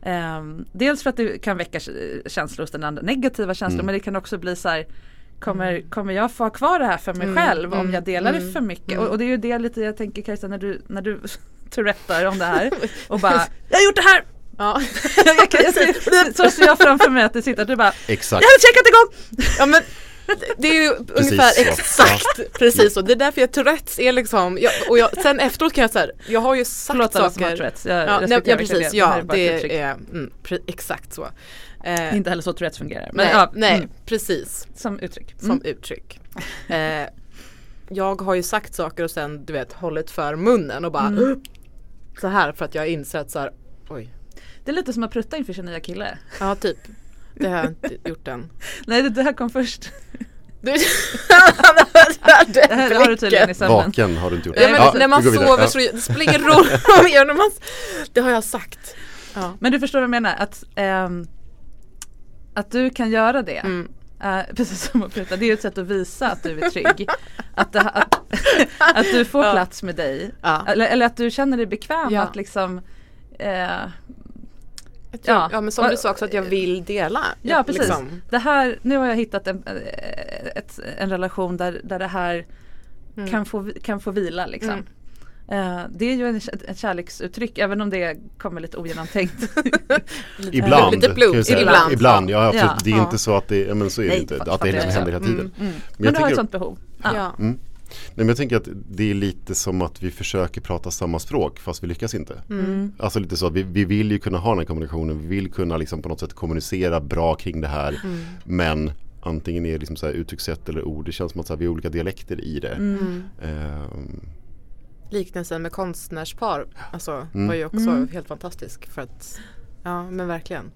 Um, dels för att det kan väcka känslor hos den andra, negativa känslor, mm. men det kan också bli så här Kommer, mm. kommer jag få ha kvar det här för mig mm, själv om mm, jag delar det för mycket? Och, och, det är ju det lite jag tänker Kajsa när du, när du tourettar om det här och bara Jag har gjort det här! Ja. jag, jag, jag, så ser jag framför mig att du sitter och du bara Exakt. Jag hade checkat igång! Ja, men, det är ju precis ungefär så. exakt ja. precis så. Det är därför jag Tourettes är liksom, jag, och jag, sen efteråt kan jag säga jag har ju sagt Förlåt saker. Förlåt Tourettes, jag ja, nej, ja precis, ja det, är, det är mm, exakt så. Eh, inte heller så Tourettes fungerar. Men, nej, ja, nej mm. precis. Som uttryck. Som mm. uttryck. Eh, jag har ju sagt saker och sen du vet hållit för munnen och bara mm. så här för att jag har insett så här, oj. Det är lite som att prutta inför sin nya kille. Ja typ. Det har jag inte gjort än. Nej det, det här kom först. Du, det här har du tydligen i sömnen. Vaken har du inte gjort. Ja, men ja, när man sover så det spelar ingen roll man gör Det har jag sagt. Ja. Men du förstår vad jag menar? Att um, att du kan göra det. Mm. Uh, precis som att pruta, det är ett sätt att visa att du är trygg. att, det, att, att, du får ja. plats med dig. Ja. Eller, eller, att du känner dig bekväm ja. att liksom uh, Ja, ja men som du sa också att jag vill dela. Ja precis. Liksom. Det här, nu har jag hittat en, ett, en relation där, där det här mm. kan, få, kan få vila liksom. Mm. Uh, det är ju en, ett kärleksuttryck även om det kommer lite ogenomtänkt. ibland. lite blues, ibland. Ibland, ja, absolut. Ja, det är ja. inte så att det, men så är Nej, det inte, att det liksom händer hela tiden. Mm, mm. Men, men du har ett sånt behov. Ja. Mm. Nej, men jag tänker att det är lite som att vi försöker prata samma språk fast vi lyckas inte. Mm. Alltså lite så att vi, vi vill ju kunna ha den här kommunikationen. Vi vill kunna liksom på något sätt kommunicera bra kring det här. Mm. Men antingen är det liksom så här uttryckssätt eller ord. Det känns som att så här, vi har olika dialekter i det. Um, liknelsen med konstnärspar alltså, Mm. var ju också Mm. helt fantastisk för att Ja men verkligen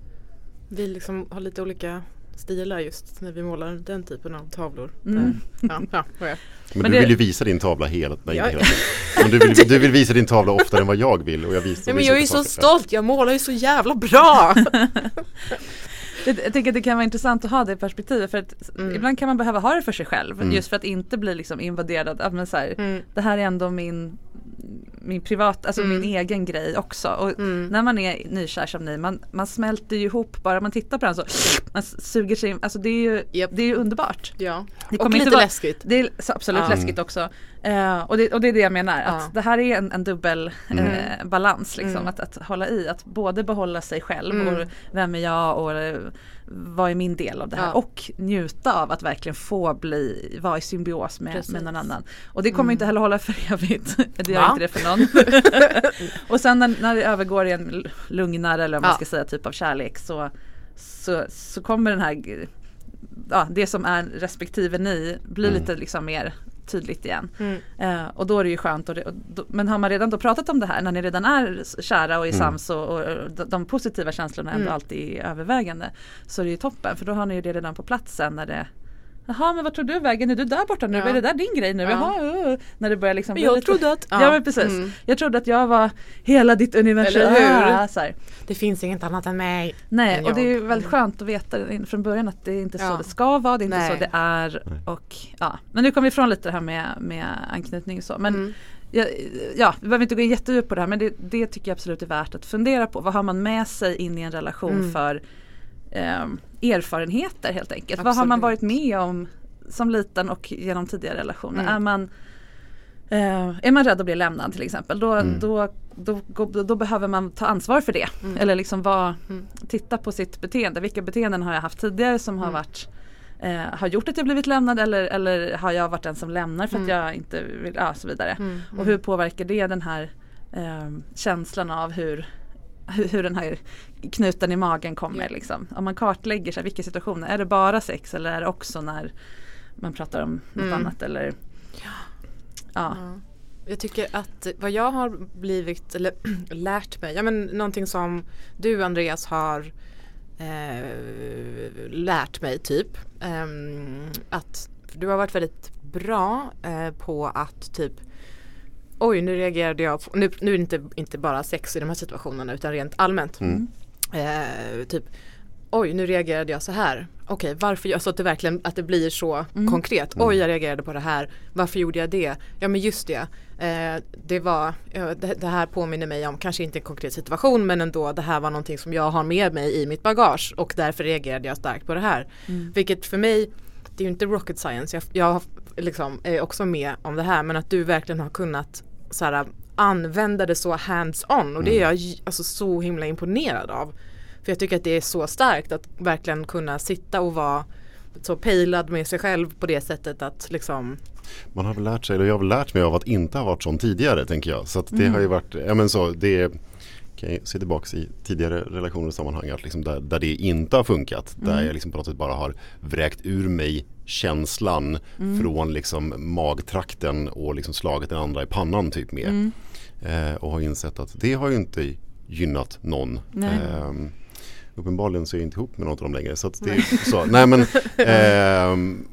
Vi liksom har lite olika stilar just när vi målar den typen av tavlor. Mm. Ja, ja, ja. Men, Men du det- vill ju visa din tavla hela, nej, Ja. inte hela tiden. Du vill, du vill visa din tavla oftare än vad jag vill och jag visar Nej, men jag är så saker. stolt, jag målar ju så jävla bra! Jag, tänker att det kan vara intressant att ha det perspektivet för att Mm. ibland kan man behöva ha det för sig själv Mm. just för att inte bli liksom invaderad av men så här, Mm. det här är ändå min min privat, alltså Mm. min egen grej också. Och Mm. när man är nykär som ni, man, man smälter ju ihop bara man tittar på den så man suger sig in, alltså det är ju, Japp. det är ju underbart. Ja, Det och kommer lite inte vara- läskigt. Det är absolut Ja. läskigt också. Eh, och, det, och det är det jag menar, Ja. att det här är en, en dubbel Mm. eh, balans liksom, Mm. att, att hålla i, att både behålla sig själv Mm. och vem är jag och eh, vad är min del av det här Ja. och njuta av att verkligen få bli, vara i symbios med, Precis. med någon annan. Och det kommer Mm. inte heller hålla för evigt, det gör Va? inte det för någon. och sen när, när det övergår i en lugnare eller vad man Ja. ska säga typ av kärlek så, så, så kommer den här ja, det som är respektive ni blir Mm. lite liksom mer tydligt igen. Mm. Eh, och då är det ju skönt. Och det, och då, men har man redan då pratat om det här när ni redan är kära och är Mm. sams och, och de, de positiva känslorna ändå Mm. alltid är övervägande. Så är det ju toppen för då har ni ju det redan på plats sen när det Jaha men vad tror du vägen? Är du där borta nu? Ja. Är det där din grej nu? Ja. Jaha, uh, när det börjar liksom jag lite... trodde att... Ja, men precis. Mm. Jag trodde att jag var hela ditt universum. Eller hur? Ah, så här. Det finns inget annat än mig. Nej än och det är ju jag. väldigt skönt att veta från början att det är inte så det ska vara, det är inte Nej. så det är. Och, ja. Men nu kommer vi ifrån lite det här med, med anknytning och så. Men Mm. ja, ja, vi behöver inte gå in jättedjupt på det här men det, det tycker jag absolut är värt att fundera på. Vad har man med sig in i en relation Mm. för ehm, erfarenheter helt enkelt. Vad har man Absolut. varit med om som liten och genom tidigare relationer. Mm. Är man Eh, är man rädd att bli lämnad till exempel då, Mm. då, då, då, då behöver man ta ansvar för det. Mm. Eller liksom vara, Mm. titta på sitt beteende. Vilka beteenden har jag haft tidigare som har Mm. varit eh, har gjort att jag blivit lämnad eller, eller har jag varit den som lämnar för att Mm. jag inte vill, ja så vidare. Och hur påverkar det den här eh, känslan av hur, hur, hur den här knuten i magen kommer liksom. Om man kartlägger så här, vilka situationer, är det bara sex eller är det också när man pratar om något Mm. annat eller ja. Ja. Jag tycker att vad jag har blivit, eller lärt mig, ja men någonting som du Andreas har eh, lärt mig typ. ehm, att du har varit väldigt bra eh, på att typ Oj nu reagerade jag, på, nu, nu är det inte, inte bara sex i de här situationerna utan rent allmänt. Mm. Eh, typ Oj nu reagerade jag så här. Okej varför gör så att det verkligen att det blir så Mm. konkret. Oj jag reagerade på det här. Varför gjorde jag det? Ja men just det. Eh, det var det, det här påminner mig om kanske inte en konkret situation men ändå det här var någonting som jag har med mig i mitt bagage och därför reagerade jag starkt på det här. Mm. Vilket för mig det är ju inte rocket science. Jag, jag liksom är också med om det här men att du verkligen har kunnat så här, använda det så hands on och det är jag j- alltså, så himla imponerad av. För jag tycker att det är så starkt att verkligen kunna sitta och vara så pejlad med sig själv på det sättet att liksom Man har väl lärt sig, eller jag har väl lärt mig av att inte ha varit sån tidigare tänker jag. Så att det Mm. har ju varit, ja men så, det kan jag se tillbaka i tidigare relationer och sammanhang att liksom där, där det inte har funkat. Där Mm. jag liksom på något sätt bara har vräkt ur mig känslan Mm. från liksom magtrakten och liksom slagit den andra i pannan typ med. Mm. Eh, och har insett att det har ju inte gynnat någon. Nej. Ehm, uppenbarligen så är jag inte ihop med någon av dem längre. Så det är så. Nej men ehm,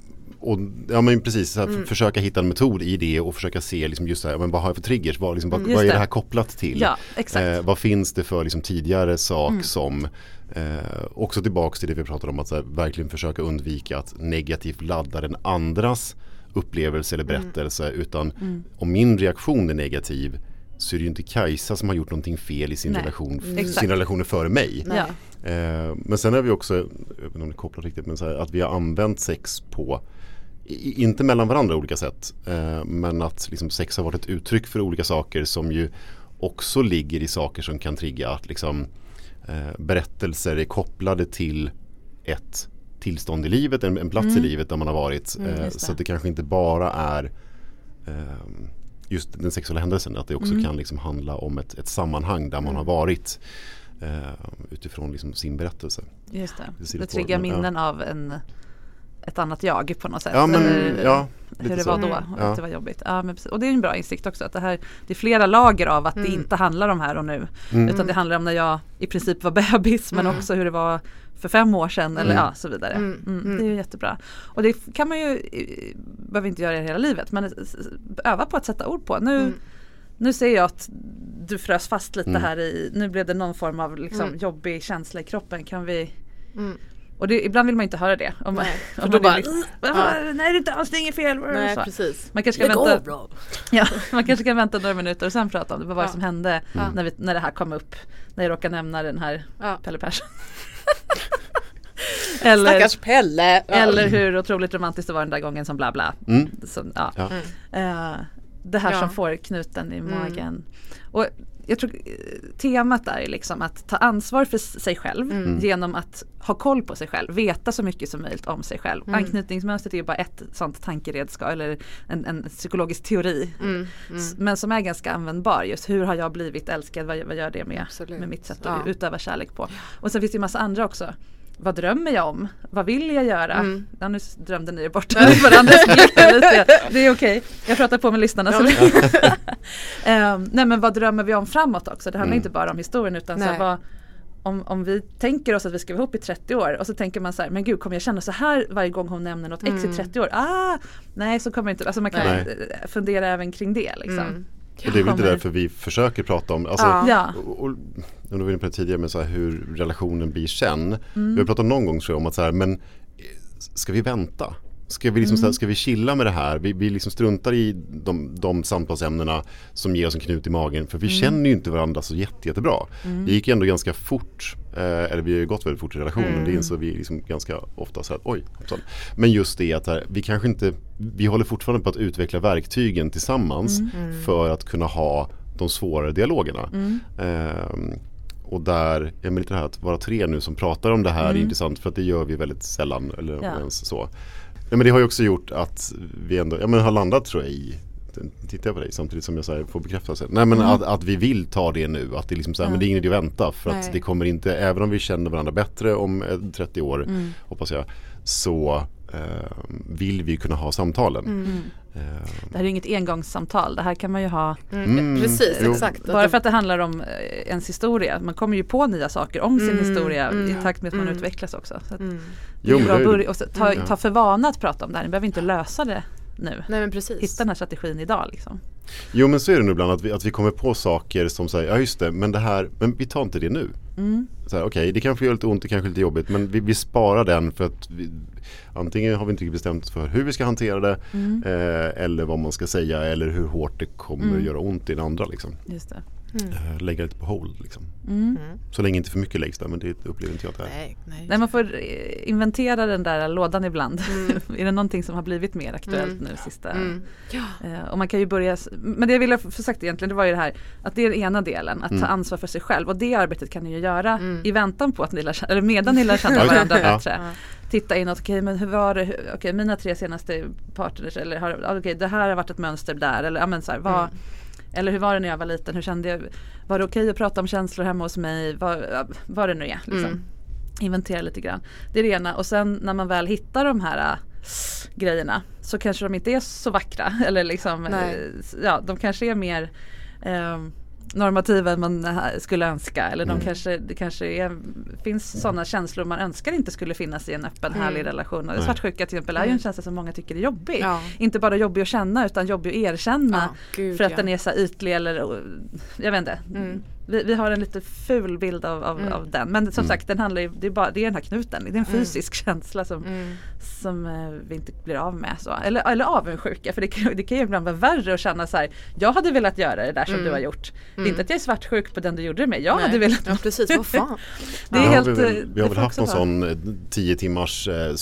och, ja men precis, så här, Mm. försöka hitta en metod i det och försöka se liksom just så här, men vad har jag för triggers, vad, liksom, vad, Mm. vad är det här kopplat till? Ja. Eh, vad finns det för liksom, tidigare sak Mm. som eh, också tillbaks till det vi pratade om att här, verkligen försöka undvika att negativt ladda den andras upplevelse eller berättelse utan Mm. om min reaktion är negativ så är det ju inte Kajsa som har gjort någonting fel i sin, Nej, relation, exakt. sin relationer före mig. Ja. Eh, men sen har vi också, jag vet inte om det kopplar riktigt, men här, att vi har använt sex på i- inte mellan varandra olika sätt eh, men att liksom sex har varit ett uttryck för olika saker som ju också ligger i saker som kan trigga att liksom, berättelser är kopplade till ett tillstånd i livet, en, en plats i Mm. livet där man har varit. Mm, eh, så det. att det kanske inte bara är eh, just den sexuella händelsen, att det också Mm. kan liksom handla om ett, ett sammanhang där man har varit eh, utifrån liksom sin berättelse. Just det. Det Det triggar ja. minnen av en ett annat jag på något sätt. Ja, men, Eller ja, hur det så. var då, Mm. och Ja. att det var jobbigt. Ja, men, precis. och det är en bra insikt också att det, här, det är flera lager av att det Mm. inte handlar om här och nu. Mm. Utan det handlar om när jag i princip var bebis men Mm. också hur det var för fem år sedan eller Mm. ja, så vidare. Mm. Det är ju jättebra. Och det kan man ju, eh, behöver inte göra det hela livet men s- öva på att sätta ord på. Nu, Mm. nu ser jag att du frös fast lite Mm. här i, nu blev det någon form av liksom Mm. jobbig känsla i kroppen. Kan vi Mm. Och det, ibland vill man inte höra det. Om man, Nej, för om då bara, liksom, ja. "Ah, Nej det är inte alls, det är inget fel. Nej Så. precis. Man kanske, kan Lägg vänta, av ja, man kanske kan vänta några minuter och sen prata om det. Vad var det Ja. som hände Ja. när, vi, när det här kom upp? När jag råkade nämna den här Ja. Pelle Persson. eller, Stackars Pelle. Ja. eller hur otroligt romantiskt det var den där gången som bla bla. Mm. Som, ja. Ja. Eh, det här Ja. som får knuten i Mm. magen. Och jag tror temat är liksom att ta ansvar för sig själv Mm. genom att ha koll på sig själv, veta så mycket som möjligt om sig själv. Mm. Anknytningsmönstret är ju bara ett sånt tankeredskap eller en, en psykologisk teori. Mm. S- Men som är ganska användbar just hur har jag blivit älskad, vad, vad gör det med, Absolut. med mitt sätt att Ja. utöva kärlek på. Och sen finns det ju massa andra också. Vad drömmer jag om? Vad vill jag göra? Mm. Ja, nu drömde ni er bort varandra. lite. Det är okej. Jag pratar på med lyssnarna. Så Ehm, nej men vad drömmer vi om framåt också? Det handlar Mm. inte bara om historien utan så här, Nej. vad, om, om vi tänker oss att vi ska vara ihop i 30 år och så tänker man så här, men gud kommer jag känna så här varje gång hon nämner något ex i Mm. 30 år? Ah, nej så kommer det inte, alltså man kan Nej. fundera även kring det liksom. Mm. Och det är väl Kommer- därför vi försöker prata om, alltså, Ja. Och, och, du var inne på det tidigare med så här hur relationen blir sen. Mm. Vi har pratat någon gång tror jag om att så här, men eh, ska vi vänta? Ska vi, liksom, här, ska vi chilla med det här? Vi, vi liksom struntar i de, de samtalsämnena som ger oss en knut i magen. För vi känner ju inte varandra så jätte, jättebra. Det gick ändå ganska fort, eh, eller vi har ju gått väldigt fort i relationen. Det insåg vi liksom ganska ofta så här, oj. hoppsan. Men just det att här, vi kanske inte, vi håller fortfarande på att utveckla verktygen tillsammans för att kunna ha de svårare dialogerna. Ehm, och där, ja, men lite det här att vara tre nu som pratar om det här är intressant för att det gör vi väldigt sällan. Eller Ja. ens så. Ja, men det har ju också gjort att vi ändå ja, men har landat tror jag i Tittar jag på dig samtidigt som jag så får bekräftelse. Nej men att, att vi vill ta det nu. Att det, är liksom så här, men det är ingen idé att vänta. För Nej. att det kommer inte, även om vi känner varandra bättre om eh, 30 år hoppas jag. Så eh, vill vi kunna ha samtalen. Det här är ju inget engångssamtal, det här kan man ju ha Mm, Precis, jo. exakt. Bara för att det handlar om eh, ens historia. Man kommer ju på nya saker om sin Mm, historia i mm, takt med att man mm. utvecklas också. Så att Mm. det är Jo, början. Och så, ta, ta för vana att prata om det här. Ni behöver inte lösa det nu. Nej men precis. Hitta den här strategin idag liksom. Jo men så är det nu ibland att vi, att vi kommer på saker som säger, ja just det, men det här, men vi tar inte det nu. Mm. Okej, det kanske gör lite ont, det kanske är lite jobbigt, men vi, vi sparar den för att vi, antingen har vi inte bestämt för hur vi ska hantera det Mm. eh, eller vad man ska säga eller hur hårt det kommer göra ont i den andra. Liksom. Just det. Eh, lägga lite på hold. Liksom. Mm. Så länge inte för mycket läggs där, men det upplever inte jag att det är. Nej, nej. Nej, man får eh, inventera den där lådan ibland. är det någonting som har blivit mer aktuellt Mm. nu sista? Mm. Eh, och man kan ju börja, men det jag ville få sagt egentligen det var ju det här att det är den ena delen, att ta Mm. ansvar för sig själv och det arbetet kan ni ju göra Mm. i väntan på att ni lär känna, eller medan ni lär känna Ja, varandra ja. bättre. Titta inåt, okej men hur var det, okej mina tre senaste partners eller har, ja, okej det här har varit ett mönster där eller ja men så här, vad, Mm. Eller hur var det när jag var liten, hur kände jag, var det okej att prata om känslor hemma hos mig, vad, vad det nu är. Liksom. Mm. Inventera lite grann. Det är det ena och sen när man väl hittar de här äh, grejerna så kanske de inte är så vackra eller liksom eh, ja de kanske är mer eh, normativa än man skulle önska eller de kanske, det kanske är, finns sådana känslor man önskar inte skulle finnas i en öppen Mm. härlig relation. Och. Svartsjuka till exempel är ju en känsla som många tycker är jobbig. Ja. Inte bara jobbig att känna utan jobbig att erkänna. Ja, gud, för att ja. den är så ytlig eller jag vet inte. Mm. Vi, vi har en lite ful bild av, av, Mm. av den. Men som sagt den handlar ju, det är, bara, det är den här knuten. Det är en Mm. fysisk känsla som, Mm. som eh, vi inte blir av med. Så. Eller, eller avundsjuka för det kan, det kan ju ibland vara värre att känna så här. Jag hade velat göra det där som Mm. du har gjort. Det är Mm. inte att jag är svartsjuk på den du gjorde det med. Jag Nej. hade velat. Ja precis, vad fan. Det är Ja, helt, vi, har eh, väl, vi det har väl får haft någon sån eh, tio timmars eh, eh,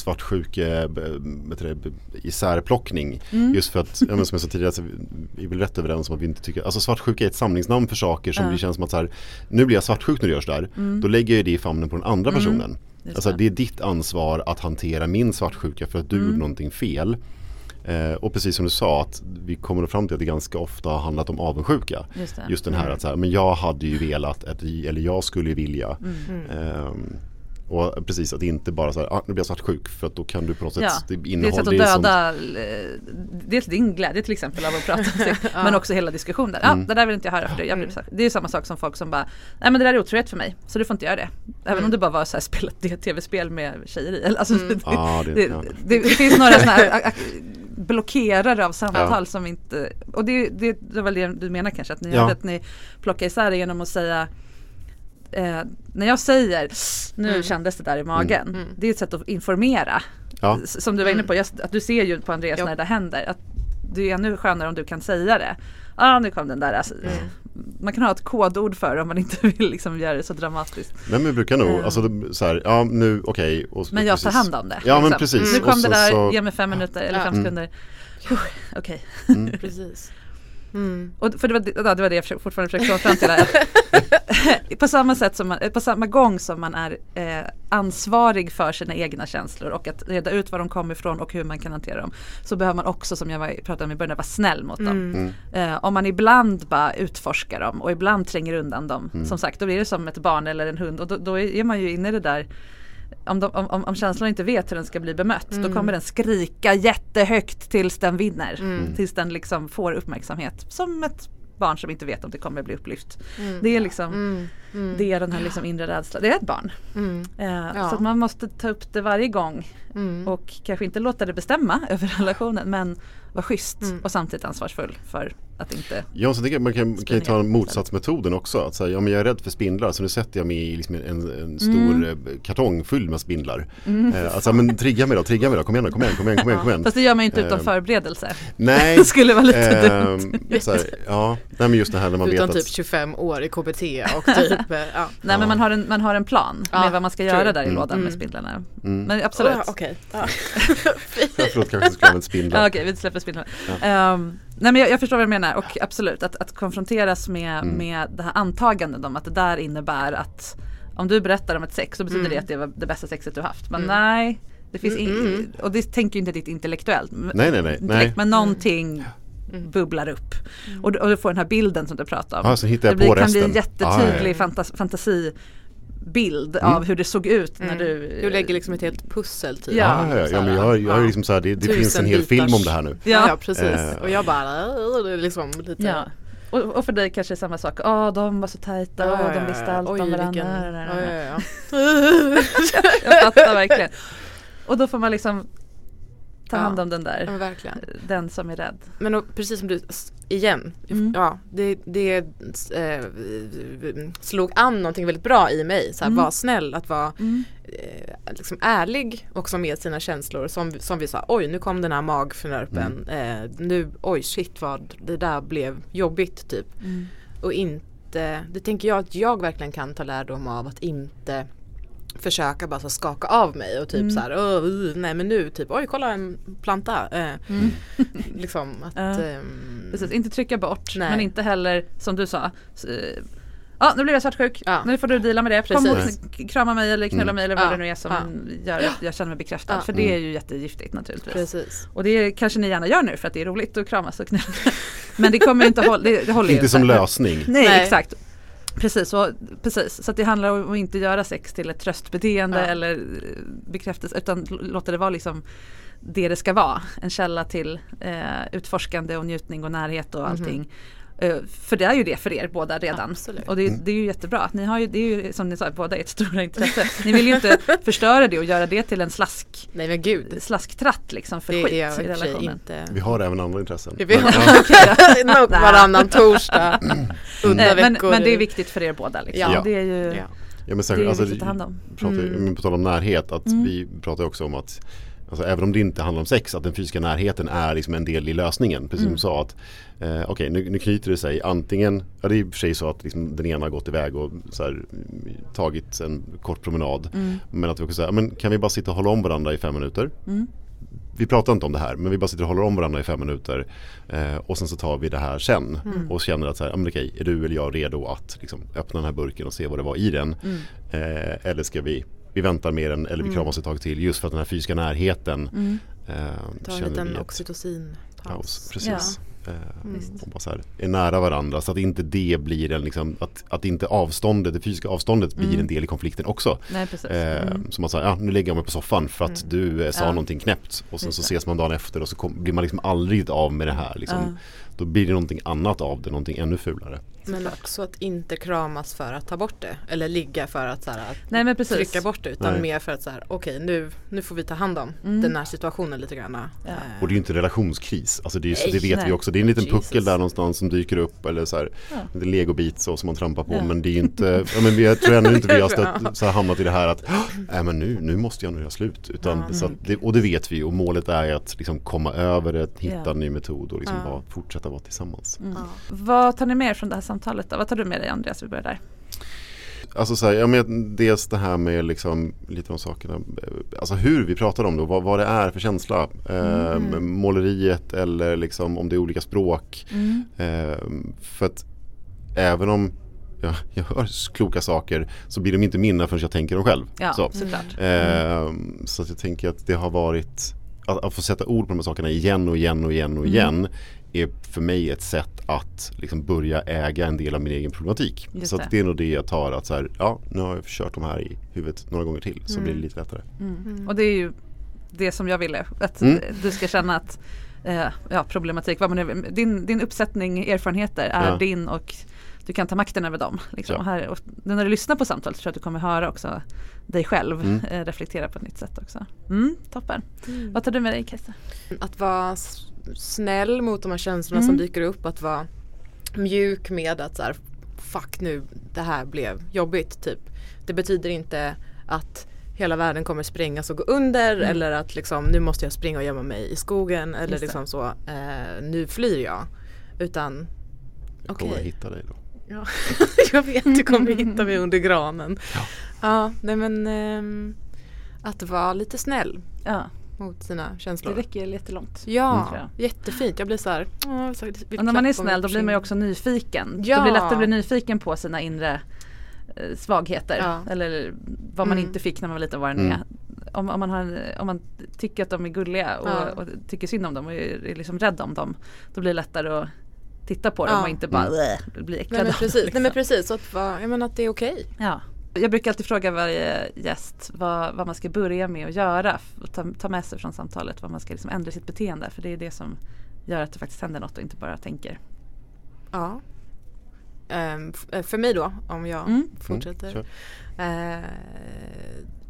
det, isärplockning. Mm. Just för att, ja, som jag sa tidigare, alltså, vi är väl rätt överens om att vi inte tycker, alltså svartsjuka är ett samlingsnamn för saker som Ja. det känns som att så här, nu blir jag svartsjuk när det görs där. Då lägger jag det i famnen på den andra Mm. personen. Just Alltså det. det är ditt ansvar att hantera min svartsjuka för att du Mm. gjorde någonting fel. Eh, och precis som du sa att vi kommer fram till att det ganska ofta har handlat om avundsjuka. Just det. Just den här att så här, men jag hade ju velat, att, eller jag skulle ju vilja. Mm. Och precis att inte bara så här, ah, nu blir jag svartsjuk för att då kan du på något sätt Ja, det det är ett innehåll. sätt att döda eh, dels din glädje till exempel av att prata om sex men också hela diskussionen. Ja, Mm. det där vill inte jag höra för det. Jag blir, så- det är ju samma sak som folk som bara Nej men det där är otrohet för mig så du får inte göra det. Även om det bara var så här spela ett tv-spel med tjejer i. Eller, Alltså, det, Ja, det- det, ja. det, det finns några sådana här blockerare av samtal Ja. som inte Och det, det, det är väl det du menar kanske att ni Ja. hade att ni plockar isär det genom att säga eh, när jag säger nu kändes det där i magen. Det är ett sätt att informera. Ja. Som du var inne på, just, att du ser ju på Andreas när det där händer. Att det är ännu skönare om du kan säga det. Ja ah, nu kom den där. Alltså, Man kan ha ett kodord för det om man inte vill liksom göra det så dramatiskt. Nej men vi brukar nog, Mm. alltså så här, ja nu okej. så- Men jag tar precis. hand om det. Ja men liksom. precis. Nu Och kom det så- där, så- ge mig fem minuter eller fem Ja. sekunder. Okej. Precis. Mm. Och för det var, det- ja, det var det jag försökte- fortfarande försökte komma fram till. Att på samma sätt som man, på samma gång som man är eh, ansvarig för sina egna känslor och att reda ut var de kommer ifrån och hur man kan hantera dem. Så behöver man också som jag var, pratade om i början, vara snäll mot dem. Eh, om man ibland bara utforskar dem och ibland tränger undan dem. Som sagt, då blir det som ett barn eller en hund och då, då är man ju inne i det där om, de, om, om känslan inte vet hur den ska bli bemött då kommer den skrika jättehögt tills den vinner. Tills den liksom får uppmärksamhet. Som ett barn som inte vet om det kommer bli upplyft. Det är liksom Det är den här liksom inre rädslan. Det är ett barn. Eh, Ja. Så att man måste ta upp det varje gång. Mm. Och kanske inte låta det bestämma över relationen men vara schysst och samtidigt ansvarsfull för att inte Ja, så tänker jag, man kan, kan ju ta motsatsmetoden också. Att säga, ja, men jag är rädd för spindlar så nu sätter jag mig i liksom en, en stor Mm. eh, kartong full med spindlar. Eh, alltså, men trigga mig då, trigga mig då, kom igen, då, kom igen, kom igen, kom igen. Kom igen. Fast det gör man ju inte utan Eh, förberedelse. Nej, Det skulle vara lite ehm, dumt. så här, ja, nej, men just det här när man Utan vet typ att 25 år i KBT och typ, eh, ja. Nej men man har en, man har en plan Ja, med vad man ska true. göra där i lådan med spindlarna. Men absolut. Oh, Okej. Ja. Förlåt, kanske skulle använt spindlar. Ja, Okej, vi släpper spindlarna. Ehm, nej men jag, jag förstår vad du menar och absolut att, att konfronteras med, Mm. med det här antagandet om att det där innebär att om du berättar om ett sex så betyder Mm. det att det var det bästa sexet du haft. Men nej, det finns in, och det tänker ju inte ditt intellektuellt. Nej, nej, nej, nej. Men någonting bubblar upp. Och, du- och du får den här bilden som du pratar om. Jag det blir, kan bli en resten. jättetydlig Ah, ja, fantas, fantasibild Mm. av hur det såg ut när du Du lägger liksom ett helt pussel typ. Ja. Ja, ja, ja, men jag, jag är liksom så här, det, det finns en hel bitars. film om det här nu. Ja, Ja. precis. Eh. Och jag bara, "Åh", det är liksom lite Ja. Och, och för dig kanske samma sak. Ja, de var så tajta, Ja, ja, ja, de visste allt Oj, om varandra. vilken- ja, ja, ja. Jag fattar verkligen. Och då får man liksom ta Ja. hand om den Ja, där, verkligen. den som är rädd. Men och, precis som du, igen, Mm. ja det, det eh, slog an någonting väldigt bra i mig. Så här, Mm. Var snäll, att vara Mm. eh, liksom ärlig också med sina känslor. Som, som vi sa, oj nu kom den här magfnörpen. Eh, nu, oj shit vad det där blev jobbigt typ. Mm. Och inte, det tänker jag att jag verkligen kan ta lärdom av att inte försöka bara så skaka av mig och typ Mm. så här, "Åh, uh, nej men nu typ, oj kolla en planta. Eh, Mm. liksom att Ja. ehm, Precis, inte trycka bort Nej. men inte heller som du sa. eh, Ja nu blir jag svartsjuk, Ja. nu får du deala med det. Kom och Precis. kn- krama mig eller knulla Mm. mig eller vad Ja. det nu är som Ja. gör att jag känner mig bekräftad. Ja. För det är ju jättegiftigt naturligtvis. Precis. Och det kanske ni gärna gör nu för att det är roligt att kramas och knulla. Men det kommer inte hålla, det, det håller ju Inte som lösning. Nej, Nej. exakt. Precis, så, precis, så det handlar om att inte göra sex till ett tröstbeteende Ja. eller eh, bekräftelse utan låta det vara liksom det det ska vara. En källa till eh, utforskande och njutning och närhet och allting. Eh, för det är ju det för er båda redan. Absolut. Och det, det är ju jättebra. Ni har ju, det är ju som ni sa, båda ert stora intresse. Ni vill ju inte förstöra det och göra det till en slask, Nej men gud. slasktratt liksom för Det skit är jag i relationen. inte. Vi har även andra intressen. Vi har Men, ja. varannan torsdag under Eh, men, veckor. men det är viktigt för er båda. Liksom. Ja. Det är ju Ja. Ja, men Det särskilt, är alltså, viktigt att ta hand om. pratar, Mm. På tal om närhet, att vi pratar också om att Alltså, även om det inte handlar om sex, att den fysiska närheten är liksom en del i lösningen. Precis som du sa att eh, okej nu, nu knyter det sig antingen, ja det är i och för sig så att liksom, den ena har gått iväg och här, mm, tagit en kort promenad. Men att vi också säger, men kan vi bara sitta och hålla om varandra i fem minuter? Vi pratar inte om det här men vi bara sitter och håller om varandra i fem minuter eh, och sen så tar vi det här sen och känner att så här, ja, men okej, är du eller jag redo att liksom, öppna den här burken och se vad det var i den? Eh, eller ska vi, vi väntar med den eller vi kramas ett tag till just för att den här fysiska närheten eh, Ta en känner vi liten att- oxytocin. paus. Precis. Ja. Eh, Mm. och bara så här, är nära varandra så att inte det blir en liksom, att, att inte avståndet, det fysiska avståndet blir Mm. en del i konflikten också. Nej precis. Eh, Mm. Som att säga, ja nu lägger jag mig på soffan för att du eh, sa Ja. någonting knäppt och sen så ses man dagen efter och så kom, blir man liksom aldrig av med det här. Liksom. Ja. Då blir det någonting annat av det, någonting ännu fulare. Men också att inte kramas för att ta bort det. Eller ligga för att, så här, att Nej trycka bort det. Utan Nej. mer för att så här, okej nu, nu får vi ta hand om Mm. den här situationen lite grann. Ja. Eh, Och det är ju inte relationskris, alltså det, är, Nej, det vet nej. vi också. Det är en liten Jesus. puckel där någonstans som dyker upp eller så här, Ja. lite legobit så som man trampar på. Ja. Men det är ju inte, ja, men vi, jag tror ännu inte vi har stött, så här, hamnat i det här att nej men nu, nu måste jag nog göra slut. Utan, Ja. så att det, och det vet vi och målet är att liksom komma över det, hitta Ja. en ny metod och liksom Ja. bara fortsätta vara tillsammans. Mm. ja. Vad tar ni med er från det här samtalet då? Vad tar du med dig Andreas? Vi börjar där. Alltså så här, ja, men dels det här med liksom lite av sakerna, alltså hur vi pratar om det och vad, vad det är för känsla. Eh, Mm. Måleriet eller liksom om det är olika språk. Mm. Eh, för att även om ja, jag hör kloka saker så blir de inte mina förrän jag tänker dem själv. Ja, så. såklart. Eh, så att jag tänker att det har varit att, att få sätta ord på de här sakerna igen och igen och igen och Mm. Är för mig ett sätt att liksom börja äga en del av min egen problematik. Just så att det. det är nog det jag tar att så här, ja nu har jag kört de här i huvudet några gånger till så blir det lite lättare. Mm. Och det är ju det som jag ville. Att Mm. du ska känna att eh, ja, problematik, vad man är, din, din uppsättning erfarenheter är Ja. din och du kan ta makten över dem. Liksom. Ja. Och här, och när du lyssnar på samtalet så tror jag att du kommer höra också dig själv Mm. eh, reflektera på ett nytt sätt också. Mm, toppen. Vad tar du med dig Kajsa? Att vara snäll mot de här känslorna Mm. som dyker upp. Att vara mjuk med att så här, fuck nu, det här blev jobbigt typ. Det betyder inte att hela världen kommer sprängas och gå under Mm. eller att liksom nu måste jag springa och gömma mig i skogen eller Just det. liksom så eh, nu flyr jag. Utan Jag kommer Okej. hitta dig då. Ja, jag vet du kommer hitta mig under granen. Ja, nej men ehm, att vara lite snäll Ja, mot sina det känslor. räcker jättelångt. Ja, jag. jättefint. Jag blir så här. åh, så Och när man är snäll då blir man ju också nyfiken. Ja. Det blir lättare att bli nyfiken på sina inre eh, svagheter. Ja. Eller vad man Mm. inte fick när man var liten och vad det nu Mm. är. Om, om, man har, om man tycker att de är gulliga och, Ja. och tycker synd om dem och är, är liksom rädd om dem. Då blir det lättare att titta på dem Ja. och inte bara Mm. mm. bli äcklad Nej men precis, liksom. nej, men precis så att, jag menar att det är okej. Ja. Jag brukar alltid fråga varje gäst vad, vad man ska börja med att göra och ta, ta med sig från samtalet vad man ska liksom ändra i sitt beteende för det är det som gör att det faktiskt händer något och inte bara tänker. Ja. Ehm, eh, för mig då, om jag Mm. fortsätter. kör. Eh,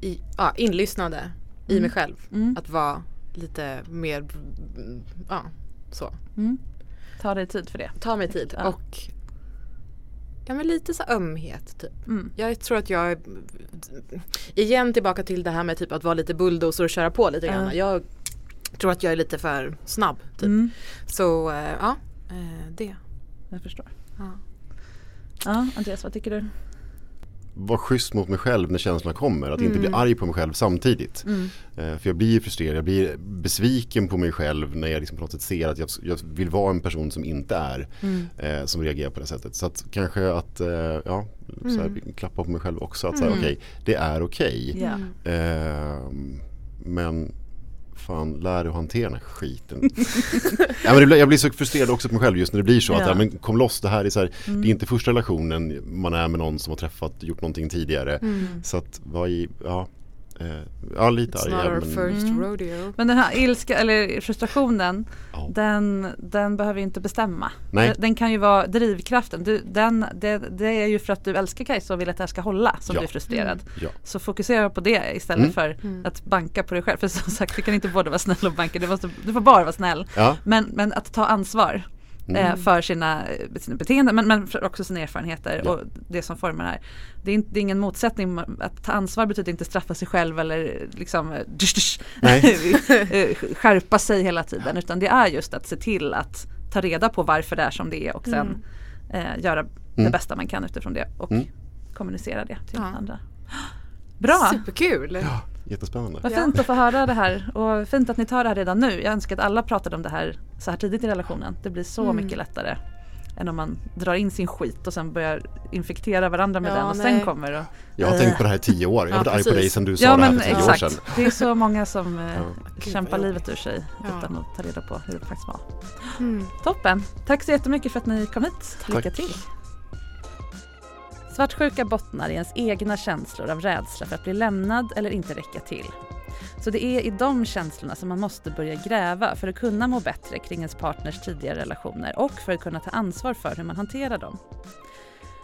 i, ja, inlyssnande i Mm. mig själv. Mm. Att vara lite mer, mm, ja så. Mm. Ta dig tid för det. Ta mig tid Ja. och ja men lite så ömhet typ. Mm. Jag tror att jag är igen tillbaka till det här med typ att vara lite bulldozer och köra på lite grann. Ja. Jag tror att jag är lite för snabb typ. Mm. Så eh, ja, eh, det. Jag förstår. Ja. Ja, Andreas vad tycker du? Vara schysst mot mig själv när känslorna kommer. Att inte Mm. bli arg på mig själv samtidigt. Mm. Eh, för jag blir frustrerad, jag blir besviken på mig själv när jag liksom på något sätt ser att jag, jag vill vara en person som inte är. Mm. Eh, som reagerar på det sättet. Så att kanske att eh, ja, så här, klappa på mig själv också. Att säga Mm. okej, det är okej. Ja. Eh, men fan, lär dig att hantera den här skiten. ja, men blir, jag blir så frustrerad också på mig själv just när det blir så. Att, Ja. ja, men kom loss, det här är så här, Mm. det är inte första relationen man är med någon som har träffat, gjort någonting tidigare. Mm. Så att vad i, ja, eh, ja lite It's arg men- first Mm. rodeo. Men den här ilska eller frustrationen Ja. den, den behöver ju inte bestämma. Nej. Den, den kan ju vara drivkraften. Du, den, det, det är ju för att du älskar Kajsa och vill att det här ska hålla som Ja. du är frustrerad. Ja. Så fokusera på det istället Mm. för Mm. att banka på dig själv. För som sagt, du kan inte både vara snäll och banka. Du, måste, du får bara vara snäll. Ja. Men, men att ta ansvar Mm. eh, för sina, sina beteenden men, men också sina erfarenheter Ja. och det som formar det här. Det är, inte, det är ingen motsättning. Att ta ansvar betyder inte straffa sig själv eller liksom eh, eh, skärpa sig hela tiden utan det är just att se till att ta reda på varför det är som det är och sen eh, göra det Mm. bästa man kan utifrån det och Mm. kommunicera det till Ja. andra. Bra! Superkul! ja, jättespännande. Vad Ja. fint att få höra det här och fint att ni tar det här redan nu. Jag önskar att alla pratade om det här så här tidigt i relationen. Det blir så Mm. mycket lättare än om man drar in sin skit och sen börjar infektera varandra med Ja, den och nej. sen kommer och Jag har tänkt på det här i tio år. Jag har Ja, varit arg på dig precis. sedan du sa Ja det här men för tio exakt, år sedan. det är så många som eh, Gud, kämpar livet ur sig Ja. utan att ta reda på hur det faktiskt var. Mm. Toppen! Tack så jättemycket för att ni kom hit. Lycka Tack. till! Svartsjuka bottnar i ens egna känslor av rädsla för att bli lämnad eller inte räcka till. Så det är i de känslorna som man måste börja gräva för att kunna må bättre kring ens partners tidigare relationer och för att kunna ta ansvar för hur man hanterar dem.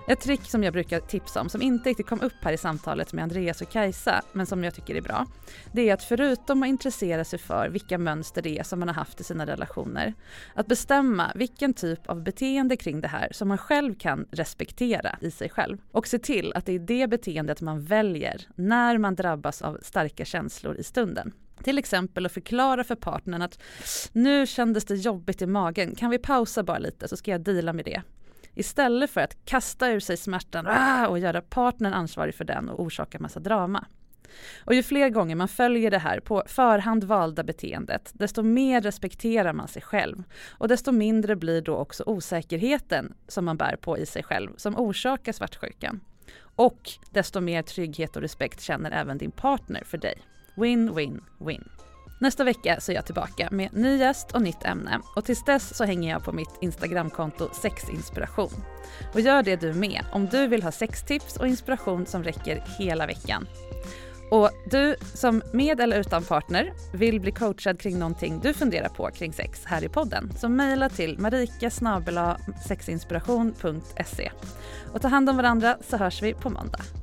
Ett trick som jag brukar tipsa om, som inte riktigt kom upp här i samtalet med Andreas och Kajsa, men som jag tycker är bra, det är att förutom att intressera sig för vilka mönster det är som man har haft i sina relationer, att bestämma vilken typ av beteende kring det här som man själv kan respektera i sig själv. Och se till att det är det beteendet man väljer när man drabbas av starka känslor i stunden. Till exempel att förklara för partnern att nu kändes det jobbigt i magen, kan vi pausa bara lite så ska jag deala med det. Istället för att kasta ur sig smärtan ah! och göra partnern ansvarig för den och orsaka massa drama. Och ju fler gånger man följer det här på förhand valda beteendet, desto mer respekterar man sig själv. Och desto mindre blir då också osäkerheten som man bär på i sig själv som orsakar svartsjukan. Och desto mer trygghet och respekt känner även din partner för dig. Win, win, win. Nästa vecka så är jag tillbaka med ny gäst och nytt ämne och tills dess så hänger jag på mitt Instagramkonto sexinspiration. Och gör det du med om du vill ha sextips och inspiration som räcker hela veckan. Och du som med eller utan partner vill bli coachad kring någonting du funderar på kring sex här i podden så mejla till marika sexinspiration.se. Och ta hand om varandra så hörs vi på måndag.